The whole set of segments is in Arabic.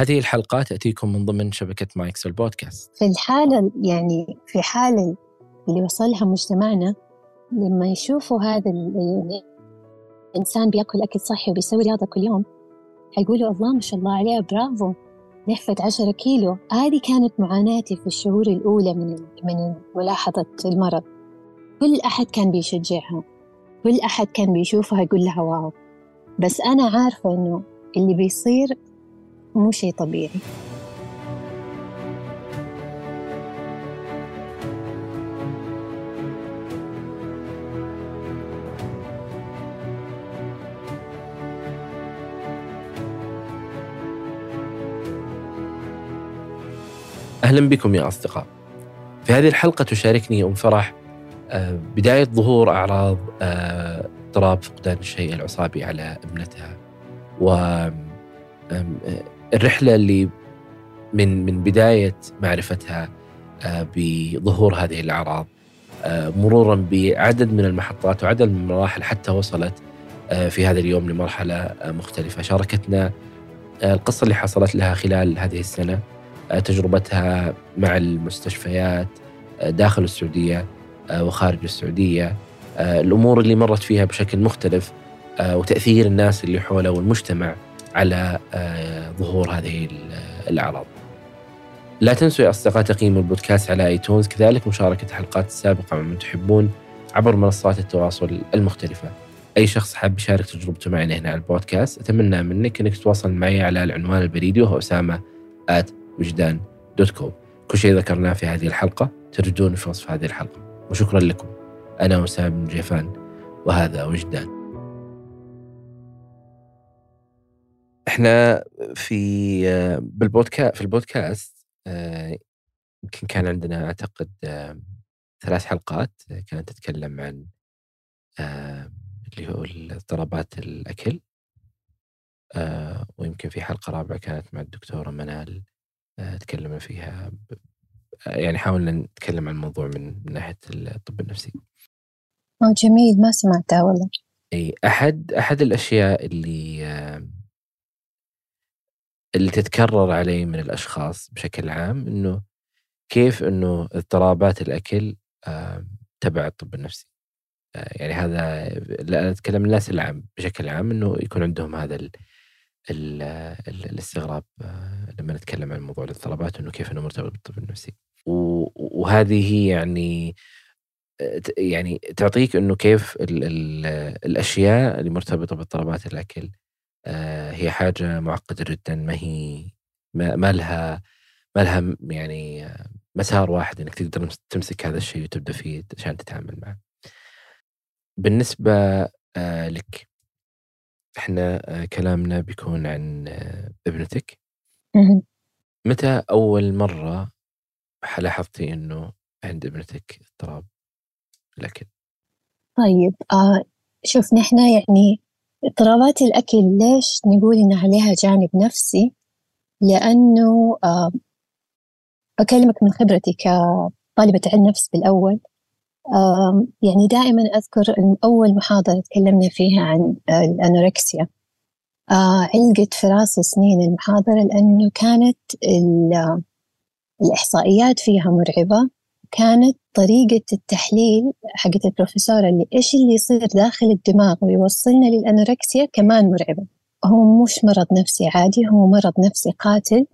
هذه الحلقة تأتيكم من ضمن شبكة مايكس للبودكاست. في الحالة يعني في حالة اللي وصلها مجتمعنا لما يشوفوا هذا الإنسان بيأكل أكل صحي وبيسوي رياضة كل يوم حيقولوا الله ما شاء الله عليه برافو نحفت عشرة كيلو. هذه كانت معاناتي في الشهور الأولى من من ملاحظة المرض. كل أحد كان بيشجعها كل أحد كان بيشوفها يقول لها wow. بس أنا عارفة إنه اللي بيصير مو شيء طبيعي. أهلا بكم يا أصدقاء. في هذه الحلقة تشاركني أم فرح آه، بداية ظهور أعراض آه، اضطراب فقدان الشيء العصابي على ابنتها. والرحلة اللي من من بداية معرفتها آه، بظهور هذه الأعراض مرورا بعدد من المحطات وعدد من المراحل حتى وصلت في هذا اليوم لمرحلة مختلفة. شاركتنا القصة اللي حصلت لها خلال هذه السنة تجربتها مع المستشفيات داخل السعودية وخارج السعودية الأمور اللي مرت فيها بشكل مختلف وتأثير الناس اللي حوله والمجتمع. على ظهور هذه الأعراض. لا تنسوا يا أصدقاء تقييم البودكاست على آيتونز. كذلك مشاركة الحلقات السابقة مع من تحبون عبر منصات التواصل المختلفة. أي شخص حاب يشارك تجربته معنا هنا على البودكاست أتمنى منك أنك تتواصل معي على العنوان البريدي وهو أسامة at وجدان دوت كوم كل شيء ذكرناه في هذه الحلقة تجدون في وصف هذه الحلقة. وشكرا لكم. أنا وسام بن جيفان وهذا وجدان. إحنا في بالبودكاست في البودكاست يمكن كان عندنا أعتقد ثلاث حلقات كانت تتكلم عن اللي هو اضطرابات الأكل ويمكن في حلقة رابعة كانت مع الدكتورة منال آه، تكلمنا فيها يعني حاولنا نتكلم عن الموضوع من ناحية الطب النفسي. جميل ما سمعتها والله. إي أحد أحد الأشياء اللي اللي تتكرر علي من الأشخاص بشكل عام إنه كيف إنه اضطرابات الأكل تبع الطب النفسي. آه، يعني هذا لا أتكلم الناس العام بشكل عام إنه يكون عندهم هذا ال ال الاستغراب آه، لما نتكلم عن موضوع الاضطرابات إنه كيف إنه مرتبط بالطب النفسي وهذه يعني آه، يعني تعطيك إنه كيف ال ال الأشياء اللي مرتبطة باضطرابات الأكل هي حاجة معقدة جدا ما هي ما, لها ما لها يعني مسار واحد إنك تقدر تمسك هذا الشيء وتبدأ فيه عشان تتعامل معه. بالنسبة لك إحنا آه، كلامنا بيكون عن آه، ابنتك متى أول مرة لاحظتي إنه عند ابنتك اضطراب الأكل؟ طيب آه شوف نحن يعني اضطرابات الأكل ليش نقول إن عليها جانب نفسي؟ لأنه أكلمك من خبرتي كطالبة علم نفس بالأول. يعني دائما أذكر أول محاضرة تكلمنا فيها عن الأنوركسيا. آه، علقت في راسي سنين المحاضرة لأنه كانت الإحصائيات فيها مرعبة. كانت طريقة التحليل حقت البروفيسورة اللي إيش اللي يصير داخل الدماغ ويوصلنا للأنوركسيا كمان مرعبة. هو مش مرض نفسي عادي هو مرض نفسي قاتل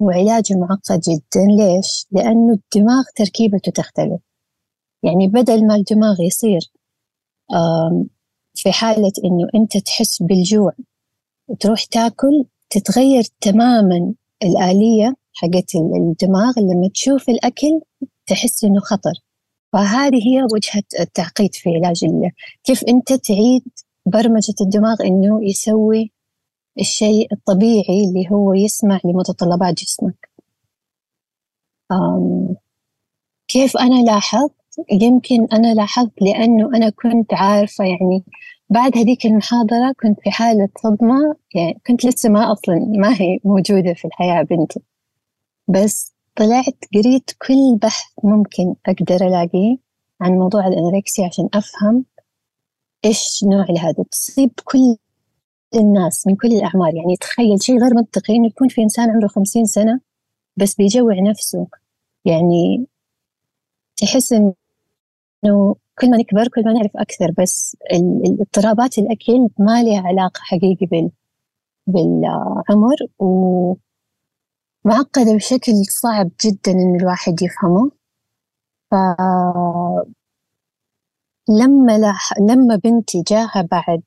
وعلاجه معقد جدا. ليش؟ لأنه الدماغ تركيبته تختلف. يعني بدل ما الدماغ يصير في حالة إنه أنت تحس بالجوع وتروح تاكل تتغير تماما الآلية حقت الدماغ. لما تشوف الأكل تحس إنه خطر. فهذه هي وجهة التعقيد في علاج كيف أنت تعيد برمجة الدماغ إنه يسوي الشيء الطبيعي اللي هو يسمع لمتطلبات جسمك. كيف أنا لاحظت؟ يمكن أنا لاحظت لأنه أنا كنت عارفة يعني بعد هذيك المحاضرة كنت في حالة صدمة يعني كنت لسه ما أصلا ما هي موجودة في الحياة بنتي. بس طلعت قريت كل بحث ممكن أقدر ألاقيه عن موضوع الأنوركسيا عشان أفهم إيش نوع هذا تصيب كل الناس من كل الأعمار. يعني تخيل شيء غير منطقي إنه يكون في إنسان عمره خمسين سنة بس بيجوع نفسه. يعني تحس إنه كل ما نكبر كل ما نعرف أكثر بس اضطرابات الأكل ما لها علاقة حقيقي بال بالعمر. ومعقدة بشكل صعب جدا إن الواحد يفهمه. ف لما لح... لما بنتي جاها بعد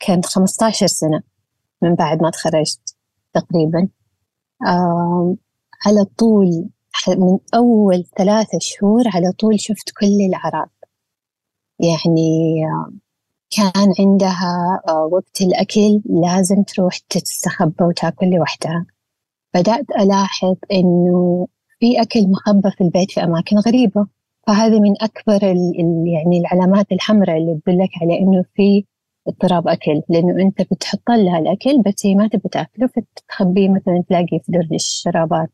كانت 15 سنة من بعد ما تخرجت تقريبا آه على طول من أول ثلاثة شهور على طول شفت كل الأعراض. يعني كان عندها آه، وقت الأكل لازم تروح تستخبى وتاكل لوحدها. بدأت ألاحظ إنه في أكل مخبى في البيت في أماكن غريبة. فهذه من أكبر ال يعني العلامات الحمراء اللي تدلك على إنه في اضطراب أكل. لأنه أنت بتحط لها الأكل بس هي ما تبي تأكله فتخبيه مثلا تلاقي في درج الشرابات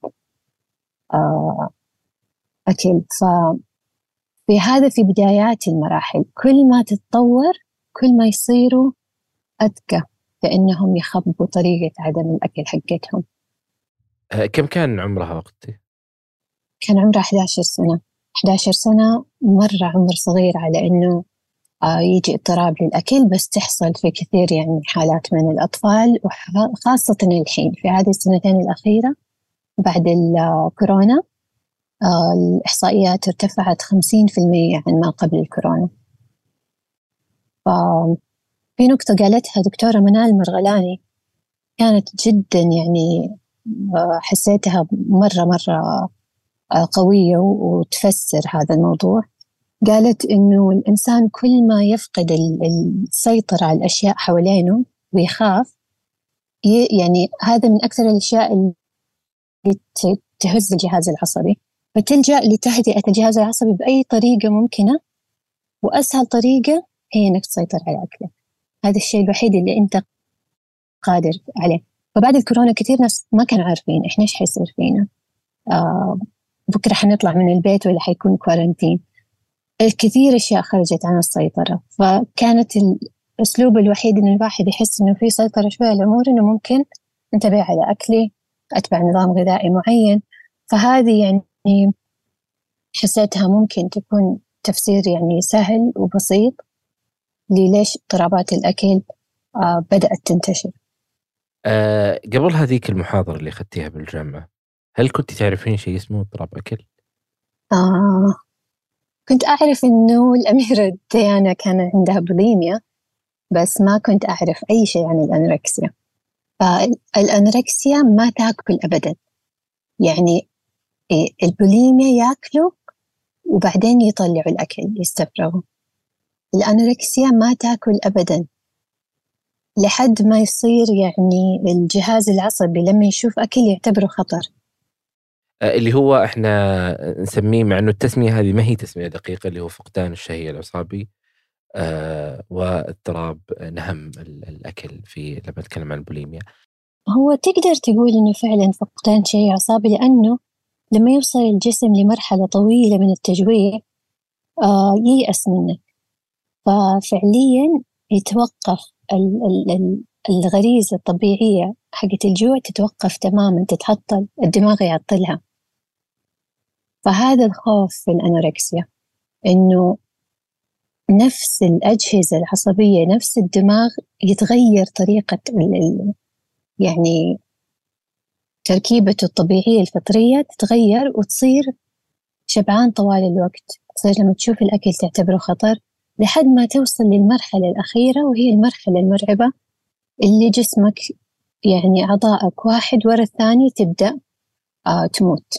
آه أكل. ف في هذا في بدايات المراحل. كل ما تتطور كل ما يصيروا أذكى فإنهم يخبوا طريقة عدم الأكل حقتهم. كم كان عمرها وقتي؟ كان عمرها 11 سنة. 11 سنة مرة عمر صغير على إنه آه، يجي اضطراب للأكل بس تحصل في كثير يعني حالات من الأطفال وخاصة الحين. في هذه السنتين الأخيرة بعد الكورونا آه، الإحصائيات ارتفعت 50% عن ما قبل الكورونا. في نقطة قالتها دكتورة منال مرغلاني كانت جدا يعني آه، حسيتها مرة مرة قوية وتفسر هذا الموضوع. قالت إنه الإنسان كل ما يفقد السيطرة على الأشياء حوالينه ويخاف يعني هذا من أكثر الأشياء اللي تهز الجهاز العصبي. فتلجأ لتهدئة الجهاز العصبي بأي طريقة ممكنة وأسهل طريقة هي إنك تسيطر على أكلك. هذا الشيء الوحيد اللي أنت قادر عليه. فبعد الكورونا كثير ناس ما كانوا عارفين إحنا إيش حيصير فينا. آه بكرة حنطلع من البيت ولا حيكون كورنتين الكثير أشياء خرجت عن السيطرة. فكانت الأسلوب الوحيد إن الواحد يحس إنه في سيطرة شوية على الأمور إنه ممكن انتبه على أكلي أتبع نظام غذائي معين. فهذه يعني حسيتها ممكن تكون تفسير يعني سهل وبسيط لليش اضطرابات الأكل آه بدأت تنتشر. أه قبل هذيك المحاضرة اللي أخذتيها بالجامعة هل كنت تعرفين شيء اسمه اضطراب أكل؟ آه كنت أعرف إنه الأميرة ديانا كان عندها بوليميا بس ما كنت أعرف أي شيء عن الأنوركسيا. فالأنوركسيا ما تأكل أبدا. يعني إيه، البوليميا يأكلوا وبعدين يطلعوا الأكل يستفرغوا الأنوركسيا ما تأكل أبدا. لحد ما يصير يعني الجهاز العصبي لما يشوف أكل يعتبره خطر. آه، اللي هو إحنا نسميه مع إنه التسمية هذه ما هي تسمية دقيقة اللي هو فقدان الشهية العصابي آه واضطراب نهم الأكل في لما نتكلم عن البوليميا. هو تقدر تقول إنه فعلا فقدان شهية عصابي لأنه لما يوصل الجسم لمرحلة طويلة من التجويع آه ييأس منك ففعليا يتوقف الغريزة الطبيعية حقت الجوع تتوقف تماما تتعطل الدماغ يعطلها. فهذا الخوف في الأنوركسيا إنه نفس الأجهزة العصبية نفس الدماغ يتغير طريقة يعني تركيبته الطبيعية الفطرية تتغير وتصير شبعان طوال الوقت. تصير لما تشوف الأكل تعتبره خطر لحد ما توصل للمرحلة الأخيرة وهي المرحلة المرعبة اللي جسمك يعني أعضائك واحد ورا الثاني تبدأ آه تموت.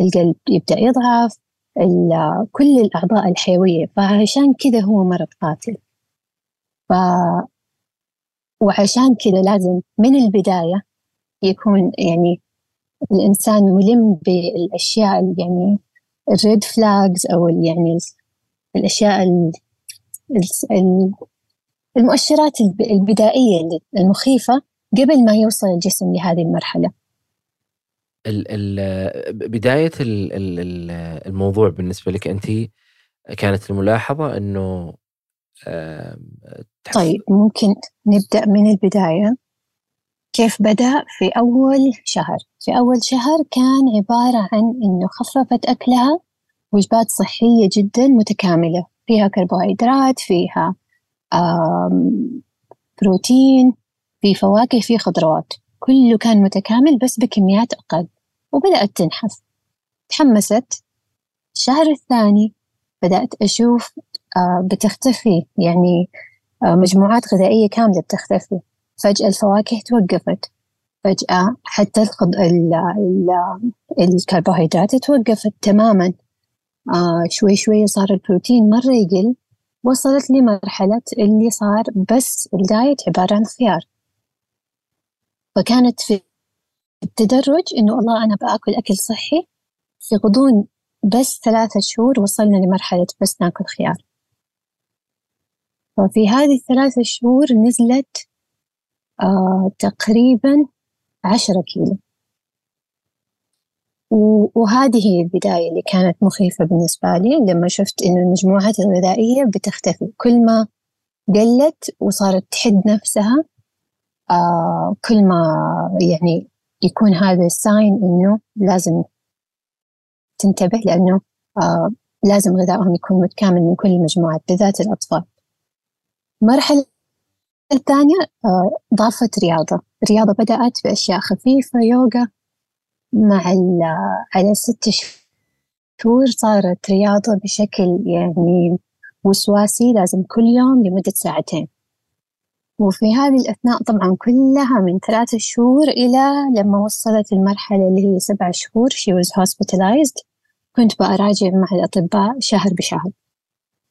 القلب يبدأ يضعف كل الأعضاء الحيوية. فعشان كذا هو مرض قاتل. ف وعشان كذا لازم من البداية يكون يعني الإنسان ملم بالأشياء يعني الريد فلاجز أو يعني الأشياء المؤشرات البدائية المخيفة قبل ما يوصل الجسم لهذه المرحلة. ال ال بداية ال الموضوع بالنسبة لك أنت كانت الملاحظة أنه طيب ممكن نبدأ من البداية. كيف بدأ؟ في أول شهر. في أول شهر كان عبارة عن إنه خففت أكلها وجبات صحية جدا متكاملة. فيها كربوهيدرات فيها بروتين في فواكه في خضروات. كله كان متكامل بس بكميات أقل. وبدأت تنحف. تحمست. الشهر الثاني بدأت أشوف آه، بتختفي. يعني آه، مجموعات غذائية كاملة بتختفي. فجأة الفواكه توقفت. فجأة حتى. الكربوهيدرات توقفت تماما. آه شوي شوي صار البروتين مرة يقل. وصلت لمرحلة اللي صار بس الدايت عبارة عن خيار. فكانت في التدرج إنه الله أنا بآكل أكل صحي في غضون بس ثلاثة شهور وصلنا لمرحلة بس ناكل خيار. ففي هذه الثلاثة شهور نزلت آه تقريبا عشرة كيلو. وهذه هي البداية اللي كانت مخيفة بالنسبة لي لما شفت إنه المجموعات الغذائية بتختفي. كل ما قلت وصارت تحد نفسها آه كل ما يعني يكون هذا الساين إنه لازم تنتبه لأنه آه لازم غذائهم يكون متكامل من كل المجموعات بالذات الأطفال. المرحلة الثانية آه ضافت رياضة. الرياضة بدأت بأشياء خفيفة يوغا مع على ست شهور صارت رياضة بشكل يعني وسواسي لازم كل يوم لمدة ساعتين. وفي هذه الأثناء طبعا كلها من ثلاثة شهور إلى لما وصلت المرحلة اللي هي سبع شهور she was hospitalized. كنت بأراجع مع الأطباء شهر بشهر.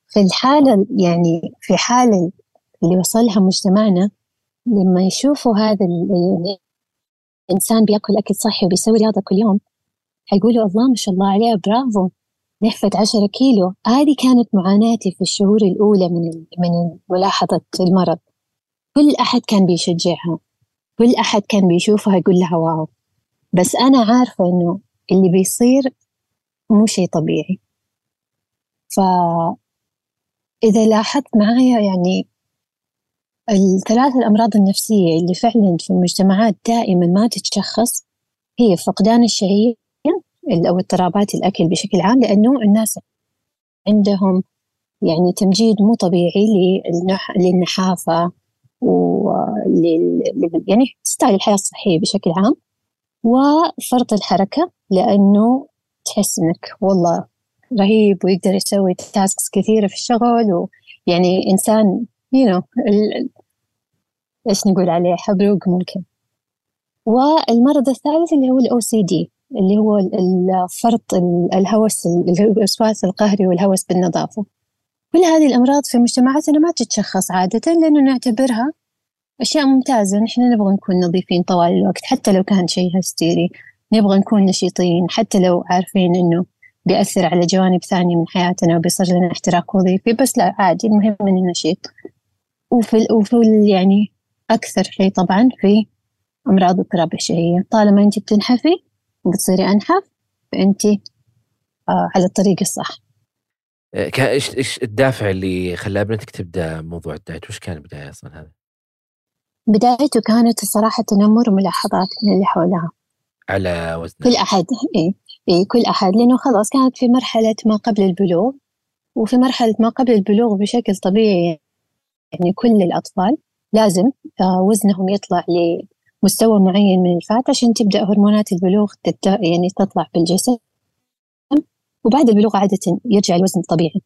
في الحالة يعني في حالة اللي وصلها مجتمعنا لما يشوفوا هذا الإنسان بيأكل أكل صحي وبيسوي رياضة كل يوم حيقولوا الله ما شاء الله عليه برافو نحفت عشرة كيلو. هذه كانت معاناتي في الشهور الأولى من من ملاحظة المرض. كل أحد كان بيشجعها كل أحد كان بيشوفها يقول لها واو. بس أنا عارفة إنه اللي بيصير مو شيء طبيعي. فإذا لاحظت معايا يعني الثلاث الأمراض النفسية اللي فعلا في المجتمعات دائما ما تتشخص هي فقدان الشهية أو اضطرابات الأكل بشكل عام لأنه الناس عندهم يعني تمجيد مو طبيعي للنحافة ولل يعني ستايل الحياة الصحية بشكل عام. وفرط الحركة لأنه تحس إنك والله رهيب ويقدر يسوي tasks كثيرة في الشغل ويعني إنسان you know إيش نقول عليه؟ حبروق ممكن. والمرض الثالث اللي هو ال OCD اللي هو الفرط الهوس الوسواس القهري والهوس بالنظافة. كل هذه الأمراض في مجتمعاتنا ما تتشخص عادة لأنه نعتبرها أشياء ممتازة. نحن نبغى نكون نظيفين طوال الوقت حتى لو كان شيء هستيري. نبغى نكون نشيطين حتى لو عارفين إنه بيأثر على جوانب ثانية من حياتنا وبيصير لنا احتراق وظيفي بس لا عادي المهم اني نشيط. وفي, وفي يعني أكثر شيء طبعا في أمراض اضطراب الشهية. طالما أنت بتنحفي وبتصيري أنحف فأنت آه على الطريق الصح. آه، إيش إيش الدافع اللي خلى ابنتك تبدأ موضوع ال diet؟ وش كان البدايه أصلا هذا؟ بدايته كانت الصراحه تنمر وملاحظات من اللي حولها. على وزنها. كل أحد إي إي كل أحد. لأنه خلاص كانت في مرحلة ما قبل البلوغ وفي مرحلة ما قبل البلوغ بشكل طبيعي يعني كل الأطفال لازم آه، وزنهم يطلع لمستوى معين من الفات عشان تبدأ هرمونات البلوغ يعني تطلع بالجسم. وبعد البلوغ عادة يرجع الوزن الطبيعي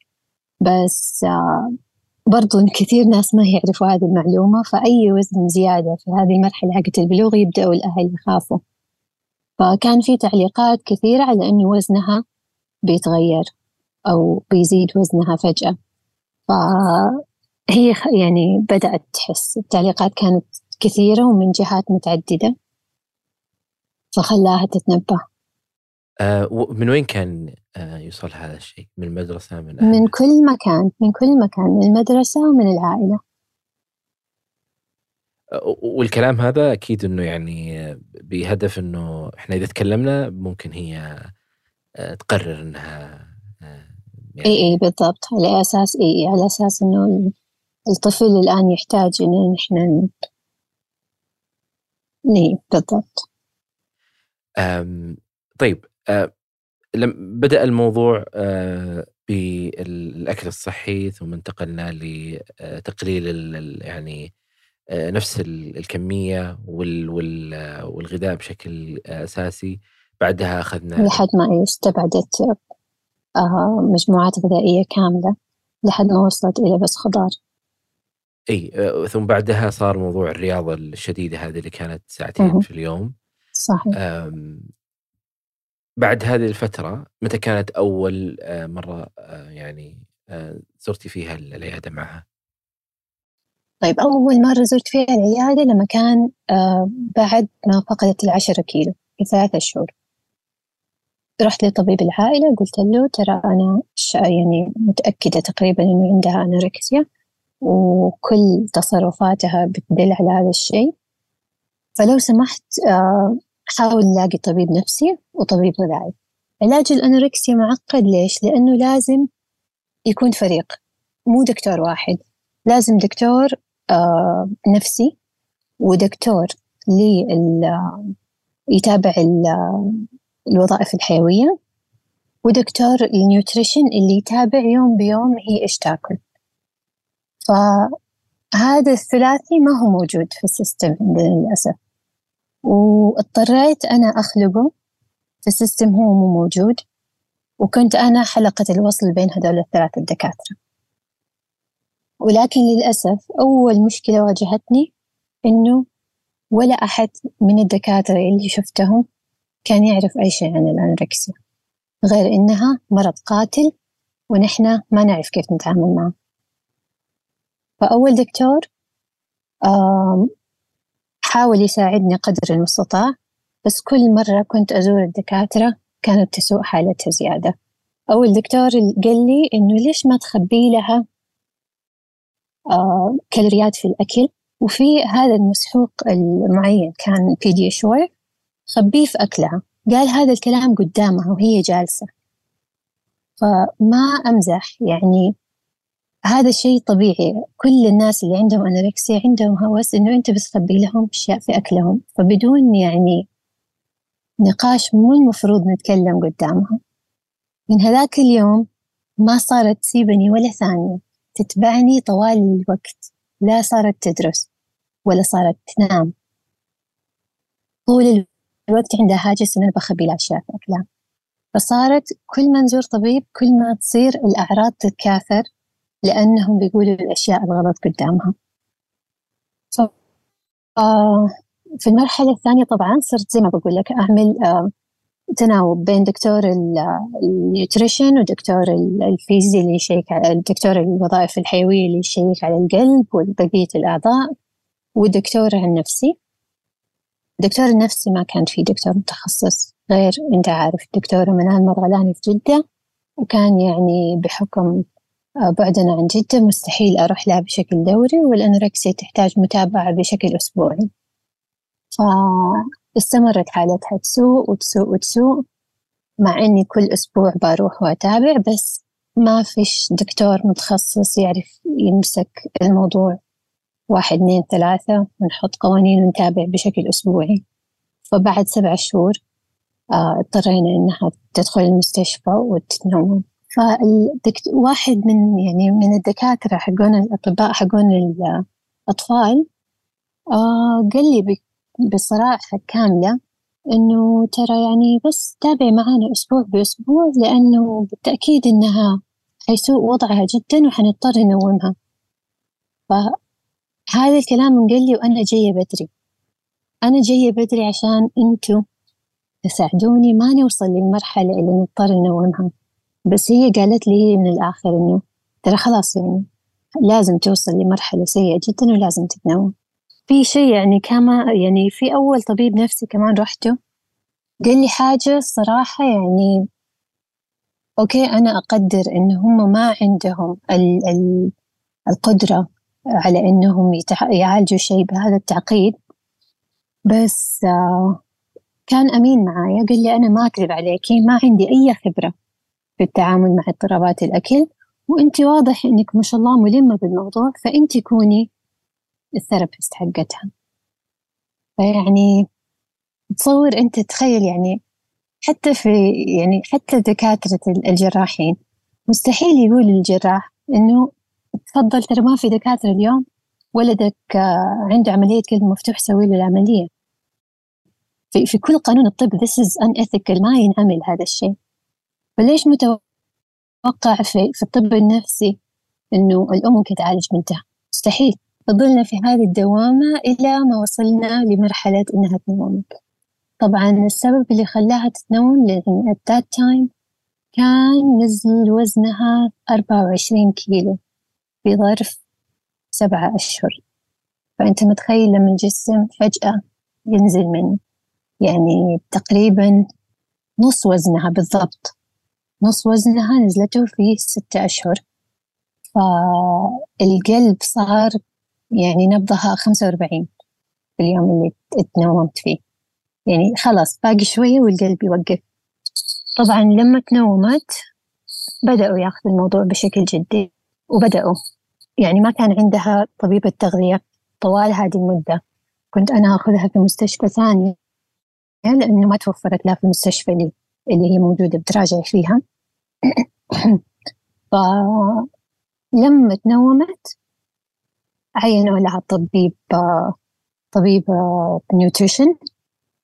بس آه، برضو كثير ناس ما يعرفوا هذه المعلومة فأي وزن زيادة في هذه المرحلة حقت البلوغ يبدأوا الأهل يخافوا. فكان في تعليقات كثيرة على أنه وزنها بيتغير أو بيزيد وزنها فجأة. هي يعني بدأت تحس التعليقات كانت كثيرة ومن جهات متعددة فخلاها تتنبه آه من وين كان آه يوصل هذا الشيء؟ من المدرسة من أهل. من كل مكان من كل مكان من المدرسة ومن العائلة آه، والكلام هذا أكيد أنه يعني بهدف أنه إحنا إذا تكلمنا ممكن هي آه، تقرر أنها يعني إي إي بالضبط على أساس إي على أساس إنه الطفل الآن يحتاج إن إحنا ني بالضبط. طيب أه لما بدأ الموضوع بالأكل الصحي ثم انتقلنا لتقليل يعني نفس الكمية والغذاء بشكل أساسي. بعدها أخذنا لحد ما استبعدت مجموعات غذائية كاملة لحد ما وصلت إلى بس خضار. إي آه، ثم بعدها صار موضوع الرياضة الشديدة هذه اللي كانت ساعتين في اليوم. صحيح. بعد هذه الفترة متى كانت أول آه، مرة آه، يعني زرتي فيها العيادة معها؟ طيب أول مرة زرت فيها العيادة لما كان بعد ما فقدت العشرة كيلو في ثلاثة شهور. رحت لطبيب العائلة قلت له ترى أنا يعني متأكدة تقريبا إنه عندها أنوركسيا. وكل تصرفاتها بتدل على هذا الشيء. فلو سمحت حاول نلاقي طبيب نفسي وطبيب غذائي. علاج الأنوركسيا معقد ليش؟ لأنه لازم يكون فريق مو دكتور واحد. لازم دكتور آه نفسي ودكتور يتابع الوظائف الحيوية ودكتور ال nutrition اللي يتابع يوم بيوم هي إيش تاكل. فهذا الثلاثي ما هو موجود في ال system عندنا للأسف. واضطريت أنا أخلقه. في ال system هو مو موجود. وكنت أنا حلقة الوصل بين هذول الثلاثة الدكاترة. ولكن للأسف أول مشكلة واجهتني إنه ولا أحد من الدكاترة اللي شفتهم كان يعرف أي شيء عن الأنوركسيا. غير إنها مرض قاتل ونحن ما نعرف كيف نتعامل معه. فأول دكتور حاول يساعدني قدر المستطاع بس كل مرة كنت أزور الدكاترة كانت تسوء حالتها زيادة. أو الدكتور قال لي إنه ليش ما تخبي لها آه كالوريات في الأكل؟ وفي هذا المسحوق المعين كان بيدي شوي خبيه في أكلها. قال هذا الكلام قدامها وهي جالسة. فما أمزح يعني هذا الشيء طبيعي. كل الناس اللي عندهم أنوركسيا عندهم هوس إنه أنت بتخبي لهم أشياء في أكلهم. فبدون يعني نقاش مو المفروض نتكلم قدامهم. من هذاك اليوم ما صارت تسيبني ولا ثانية. تتبعني طوال الوقت. لا صارت تدرس ولا صارت تنام. طول الوقت عندها هاجس إن أنا بخبي لها أشياء في أكلها. فصارت كل ما نزور طبيب كل ما تصير الأعراض تتكاثر لأنهم بيقولوا الأشياء الغلط قدامها. ف... آه في المرحلة الثانية طبعا صرت زي ما بقول لك أعمل آه تناوب بين دكتور ال nutrition ودكتور الفيزي اللي يشيك على الدكتور الوظائف الحيوية اللي يشيك على القلب وبقية الأعضاء والدكتور النفسي. الدكتور النفسي ما كان في دكتور متخصص غير أنت عارف الدكتورة منال مرغلاني في جدة وكان يعني بحكم بعدنا عن جدة مستحيل أروح لها بشكل دوري والأنوركسيا تحتاج متابعة بشكل أسبوعي. فاستمرت حالتها تسوء وتسوء وتسوء مع إني كل أسبوع بروح وأتابع بس ما فيش دكتور متخصص يعرف يمسك الموضوع. واحد اثنين ثلاثة ونحط قوانين ونتابع بشكل أسبوعي. فبعد سبع شهور آه، اضطرينا إنها تدخل المستشفى وتتنوم. فالدكتور واحد من يعني من الدكاترة حقون الأطباء حقون الأطفال آه قال لي بصراحة كاملة إنه ترى يعني بس تابعي معانا أسبوع بأسبوع لأنه بالتأكيد إنها حيسوء وضعها جدا وحنضطر ننومها. فهذا الكلام قال لي وأنا جاية بدري. أنا جاية بدري عشان أنتوا تساعدوني ما نوصل للمرحلة اللي نضطر ننومها. بس هي قالت لي من الآخر إنه ترى خلاص يعني لازم توصل لمرحلة سيئة جدا ولازم تتنوم في شيء يعني كما يعني في أول طبيب نفسي كمان رحته قال لي حاجة صراحة يعني أوكي أنا أقدر إن هم ما عندهم ال ال القدرة على إنهم يعالجوا شيء بهذا التعقيد. بس آه كان أمين معايا قال لي أنا ما أكذب عليكي ما عندي أي خبرة. في التعامل مع اضطرابات الأكل وأنت واضح إنك ما شاء الله ملمة بالموضوع فأنت كوني الثيرابيست حقتها. فيعني تصور أنت تخيل يعني حتى في يعني حتى دكاترة الجراحين مستحيل يقول للجراح إنه تفضل ترى ما في دكاترة اليوم ولدك آه، عنده عملية قلب مفتوح سوي له العملية. في, في كل قانون الطب this is unethical ما ينعمل هذا الشيء. فليش متوقع في, في الطب النفسي إنه الأم ممكن تعالج بنتها؟ مستحيل. فضلنا في هذه الدوامة إلى ما وصلنا لمرحلة إنها تنومك طبعا السبب اللي خلاها تتنوم لأن at that time كان نزل وزنها أربعة وعشرين كيلو في ظرف سبعة أشهر. فأنت متخيل لما الجسم فجأة ينزل من يعني تقريبا نص وزنها بالضبط. نص وزنها نزلته في ستة أشهر. فالقلب صار يعني نبضها خمسة وأربعين في اليوم اللي تنومت فيه. يعني خلاص باقي شوية والقلب يوقف. طبعا لما تنومت بدأوا ياخذوا الموضوع بشكل جدي وبدأوا. يعني ما كان عندها طبيبة تغذية طوال هذه المدة. كنت أنا أخذها في مستشفى ثاني لأنه ما توفرت لها في المستشفى اللي, اللي هي موجودة بتراجع فيها. فلما تنومت عينوا لها طبيب طبيب نيوتريشن.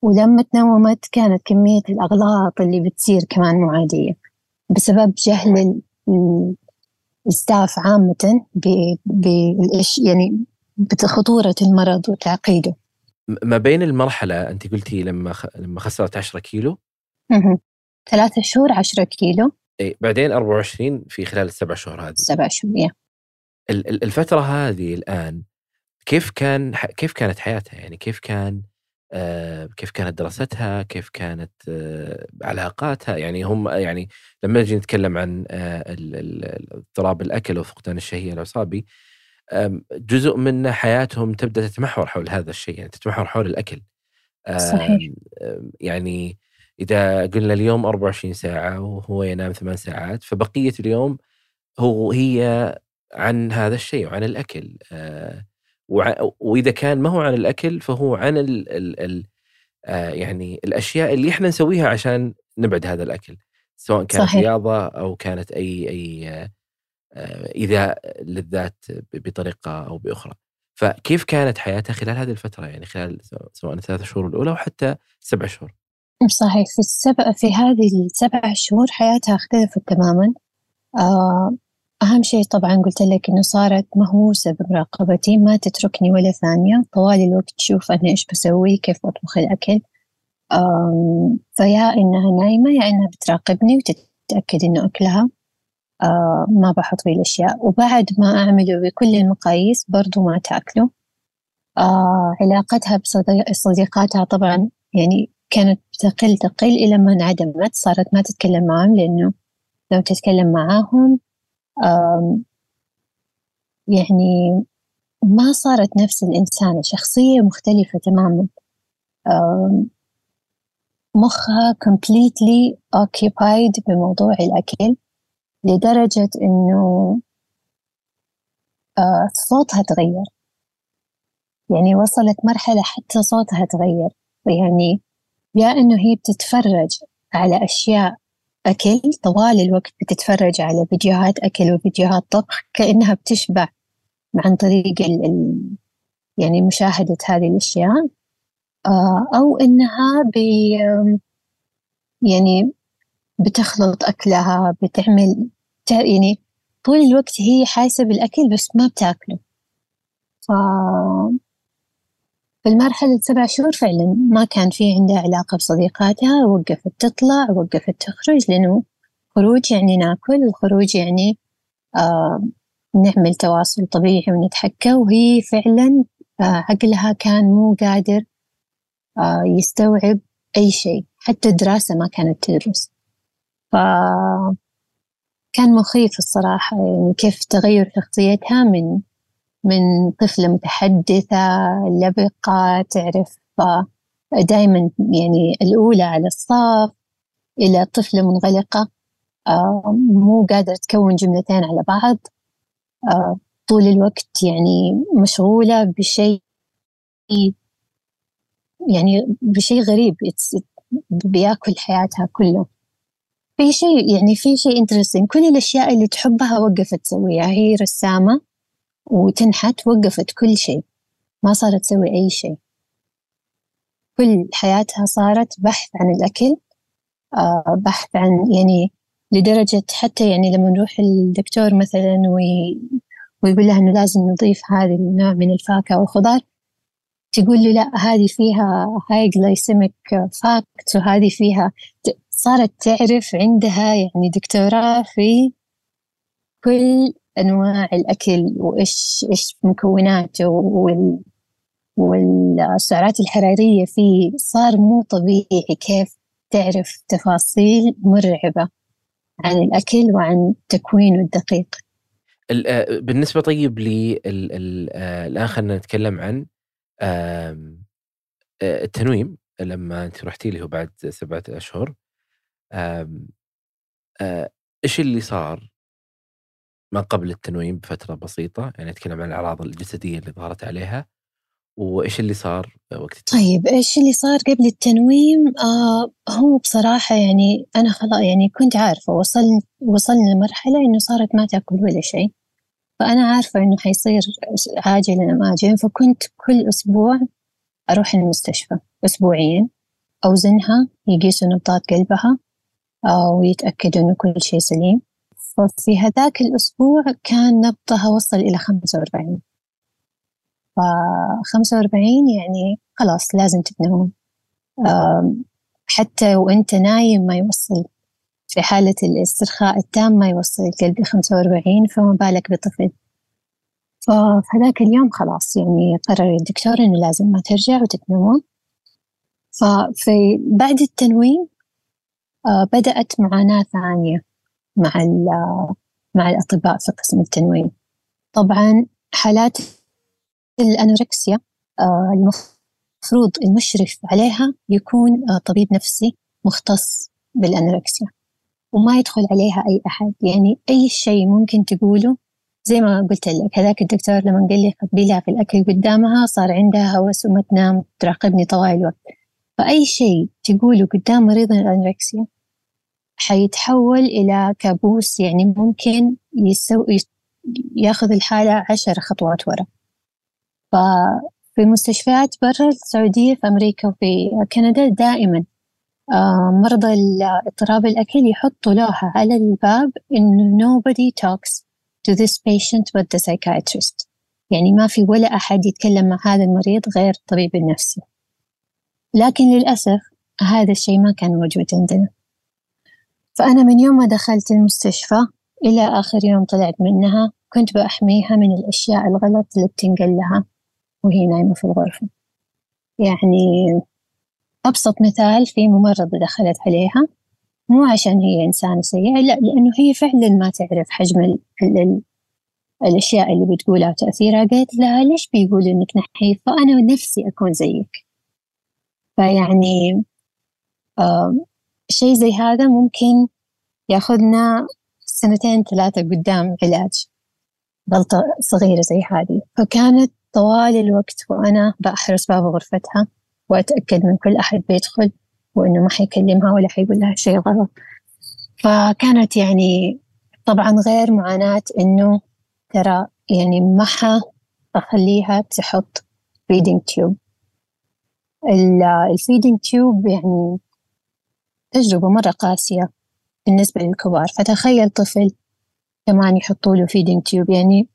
ولما تنومت كانت كمية الأغلاط اللي بتصير كمان مو عادية. بسبب جهل الستاف عامة بالإيش يعني بخطورة المرض وتعقيده. ما بين المرحلة أنت قلتي لما. لما خسرت 10 كيلو؟ ثلاثة شهور 10 كيلو. اي بعدين 24 في خلال السبع شهور هذه. سبع شهور يا. الفترة هذه الآن كيف كان كيف كانت حياتها؟ يعني كيف كان آه كيف كانت دراستها؟ كيف كانت آه علاقاتها؟ يعني هم يعني لما نجي نتكلم عن آه اضطراب الأكل وفقدان الشهيه العصابي جزء من حياتهم تبدأ تتمحور حول هذا الشيء يعني تتمحور حول الأكل. صحيح. يعني إذا قلنا اليوم 24 ساعة وهو ينام ثمان ساعات فبقية اليوم هو هي عن هذا الشيء وعن الأكل آه، وإذا كان ما هو عن الأكل فهو عن ال ال ال آه، يعني الأشياء اللي إحنا نسويها عشان نبعد هذا الأكل سواء كانت صحيح. رياضة أو كانت أي أي آه، ايذاء للذات بطريقة أو بأخرى. فكيف كانت حياتها خلال هذه الفترة يعني خلال سواء الثلاث شهور الأولى أو حتى سبع شهور؟ صحيح. في السبع في هذه السبع شهور حياتها اختلفت تماما. آه أهم شيء طبعا قلت لك إنه صارت مهووسة بمراقبتي ما تتركني ولا ثانية. طوال الوقت تشوف أنا إيش بسوي كيف بطبخ الأكل. فيا إنها نايمة يا إنها بتراقبني وتتأكد إنه أكلها. آه ما بحط فيه الأشياء. وبعد ما أعمله بكل المقاييس برضو ما تاكله آه علاقتها بصديقاتها طبعا يعني كانت تقل تقل إلى ما انعدمت صارت ما تتكلم معهم لأنه لو تتكلم معاهم يعني ما صارت نفس الإنسانة شخصية مختلفة تماما. مخها completely occupied بموضوع الأكل لدرجة إنه صوتها تغير. يعني وصلت مرحلة حتى صوتها تغير. يعني يا إنه هي بتتفرج على أشياء أكل طوال الوقت بتتفرج على فيديوهات أكل وفيديوهات طبخ كأنها بتشبع عن طريق ال ال يعني مشاهدة هذه الأشياء. آه، أو إنها بي يعني بتخلط أكلها بتعمل يعني طول الوقت هي حاسة بالأكل بس ما بتاكله. المرحلة سبع شهور فعلا ما كان في عندها علاقة بصديقاتها وقفت تطلع وقفت تخرج لأنه خروج يعني ناكل الخروج يعني آه نعمل تواصل طبيعي ونتحكى وهي فعلا آه عقلها كان مو قادر آه يستوعب أي شيء حتى الدراسة ما كانت تدرس. ف كان مخيف الصراحة يعني كيف تغير شخصيتها من من طفلة متحدثة لبقة تعرف دائما يعني الأولى على الصف إلى طفلة منغلقة آه، مو قادرة تكون جملتين على بعض آه، طول الوقت يعني مشغولة بشيء يعني بشيء غريب بيأكل حياتها كله. في شيء يعني في شيء انترستنج كل الأشياء اللي تحبها وقفت تسويها هي رسامة. وتنحت وقفت كل شيء. ما صارت تسوي أي شيء. كل حياتها صارت بحث عن الأكل آه بحث عن يعني لدرجة حتى يعني لما نروح الدكتور مثلا وي ويقول لها إنه لازم نضيف هذا النوع من الفاكهة والخضار تقول له لا هذه فيها high glycemic effect وهذه فيها صارت تعرف عندها يعني دكتوراه في كل أنواع الأكل وإيش إيش مكوناته وال والسعرات الحرارية فيه صار مو طبيعي كيف تعرف تفاصيل مرعبة عن الأكل وعن تكوينه الدقيق آه، بالنسبة طيب آه، الآن خلينا نتكلم عن آه، التنويم. لما أنت رحتي لي هو بعد سبعة أشهر إيش اللي صار؟ ما قبل التنويم بفترة بسيطة يعني أتكلم عن الأعراض الجسدية اللي ظهرت عليها وإيش اللي صار وقت التنويم؟ طيب إيش اللي صار قبل التنويم؟ آه هو بصراحة يعني أنا خلاص يعني كنت عارفة وصل وصلنا لمرحلة إنه صارت ما تأكل ولا شيء فأنا عارفة إنه حيصير عاجلا أم آجلا فكنت كل أسبوع أروح المستشفى أسبوعيا أوزنها يقيسوا نبضات قلبها آه ويتأكدوا إنه كل شيء سليم ففي هذاك الأسبوع كان نبضها وصل إلى خمسة وأربعين. فخمسة وأربعين يعني خلاص لازم تتنوم حتى وأنت نايم ما يوصل في حالة الاسترخاء التام ما يوصل القلب لخمسة وأربعين فما بالك بطفل. فهذاك اليوم خلاص يعني قرر الدكتور إنه لازم ما ترجع وتتنوم ففي بعد التنويم آه، بدأت معاناة ثانية. مع مع الأطباء في قسم التنويم طبعا حالات الأنوركسيا آه، المفروض المشرف عليها يكون آه، طبيب نفسي مختص بالأنوركسيا وما يدخل عليها أي أحد. يعني أي شيء ممكن تقوله زي ما قلت لك هذاك الدكتور لما قال لي قبلها في الأكل قدامها صار عندها هوس وما تنام تراقبني طوال الوقت. فأي شيء تقوله قدام مريض الأنوركسيا حيتحول إلى كابوس يعني ممكن يسوي ياخذ الحالة عشر خطوات ورا. ففي مستشفيات برا السعودية في أمريكا وفي كندا دائما آه، مرضى اضطراب الأكل يحطوا لوحة على الباب إنه nobody talks to this patient but the psychiatrist. يعني ما في ولا أحد يتكلم مع هذا المريض غير الطبيب النفسي لكن للأسف هذا الشيء ما كان موجود عندنا. فأنا من يوم ما دخلت المستشفى إلى آخر يوم طلعت منها كنت بأحميها من الأشياء الغلط اللي بتنقل لها وهي نايمة في الغرفة. يعني أبسط مثال في ممرضة دخلت عليها مو عشان هي إنسانة سيئة لا لأنه هي فعلا ما تعرف حجم ال ال الأشياء اللي بتقولها وتأثيرها. قالت لها ليش بيقولوا إنك نحيف؟ فأنا نفسي أكون زيك. فيعني شيء زي هذا ممكن ياخذنا سنتين ثلاثة قدام علاج غلطة صغيرة زي هذه. فكانت طوال الوقت وأنا بحرس باب غرفتها وأتأكد من كل أحد بيدخل وإنه ما حيكلمها ولا حيقول لها شيء غلط. فكانت يعني طبعا غير معاناة إنه ترى يعني ما أخليها تحط feeding tube. ال feeding tube يعني تجربة مرة قاسية بالنسبة للكبار. فتخيل طفل كمان يحطوا له feeding tube يعني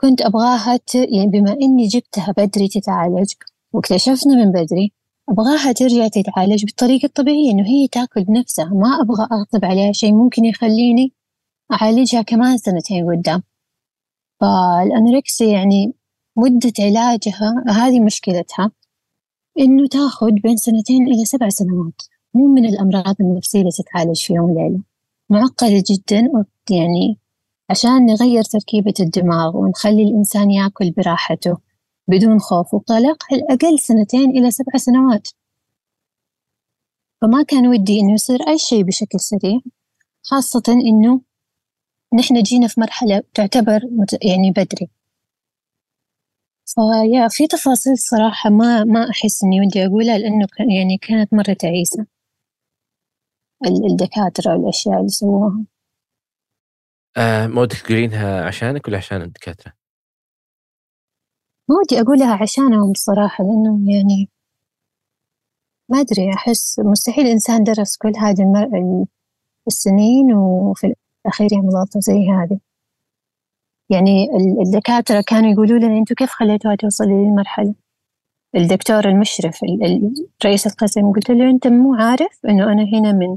كنت أبغاها ت... يعني بما إني جبتها بدري تتعالج واكتشفنا من بدري أبغاها ترجع تتعالج بالطريقة الطبيعية إنه هي تاكل بنفسها ما أبغى أغصب عليها شيء ممكن يخليني أعالجها كمان سنتين قدام. فالأنوركسيا يعني مدة علاجها هذه مشكلتها إنه تاخذ بين سنتين إلى سبع سنوات. مو من الأمراض النفسية اللي تتعالج في يوم وليلة. معقدة جدا يعني عشان نغير تركيبة الدماغ ونخلي الإنسان يأكل براحته بدون خوف وقلق على الأقل سنتين إلى سبع سنوات. فما كان ودي إنه يصير أي شيء بشكل سريع خاصة إنه نحن جينا في مرحلة تعتبر يعني بدري. فيا في تفاصيل صراحة ما ما أحس إني ودي أقولها لأنه يعني كانت مرة تعيسة. الدكاترة والأشياء اللي سووها آه ما ودك تقولينها عشانك ولا عشان الدكاترة؟ ما ودي أقولها عشانهم بصراحة لأنه يعني ما أدري أحس مستحيل إنسان درس كل هذه المر... السنين وفي الأخير يعمل غلطة زي هذه. يعني الدكاترة كانوا يقولوا لنا أنتوا كيف خليتوها توصل للمرحلة؟ الدكتور المشرف رئيس القسم قلت له أنت مو عارف إنه أنا هنا من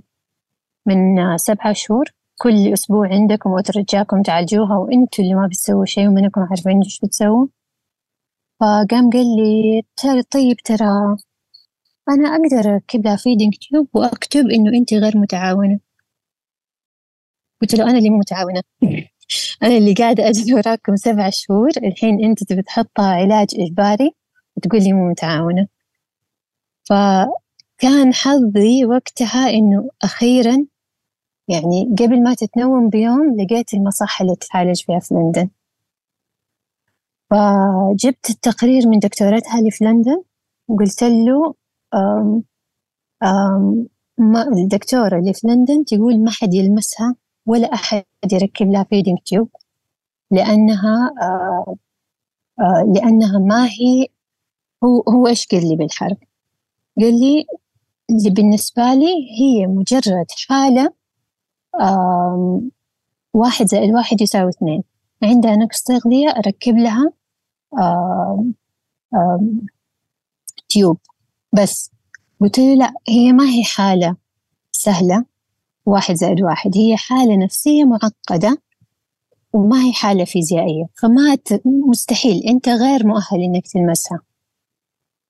من سبعة شهور. كل أسبوع عندكم وترجاكم تعالجوها وأنتوا اللي ما بتسووا شيء ومنكم عارفين إيش بتسووا. فقام قال لي طيب ترى أنا أقدر أركب لها feeding tube وأكتب إنه أنت غير متعاونة. قلت له أنا اللي مو متعاونة. أنا اللي قاعدة أجري وراكم سبع شهور. الحين أنت تبي تحطها علاج إجباري وتقول لي مو متعاونة. فكان حظي وقتها إنه أخيرا يعني قبل ما تتنوم بيوم لقيت المصحة اللي تتعالج فيها في لندن. فجبت التقرير من دكتورتها اللي في لندن وقلت له أم أم ما الدكتورة اللي في لندن تقول ما حد يلمسها ولا أحد يركب لها feeding tube لأنها آه آه لأنها ما هي هو هو إيش قال لي بالحرف قال لي اللي بالنسبة لي هي مجرد حالة واحد زائد واحد يساوي اثنين. عندها نقص تغذية أركب لها آم آم تيوب بس قلت له لا هي ما هي حالة سهلة واحد زائد واحد. هي حالة نفسية معقدة وما هي حالة فيزيائية. فما مستحيل أنت غير مؤهل إنك تلمسها.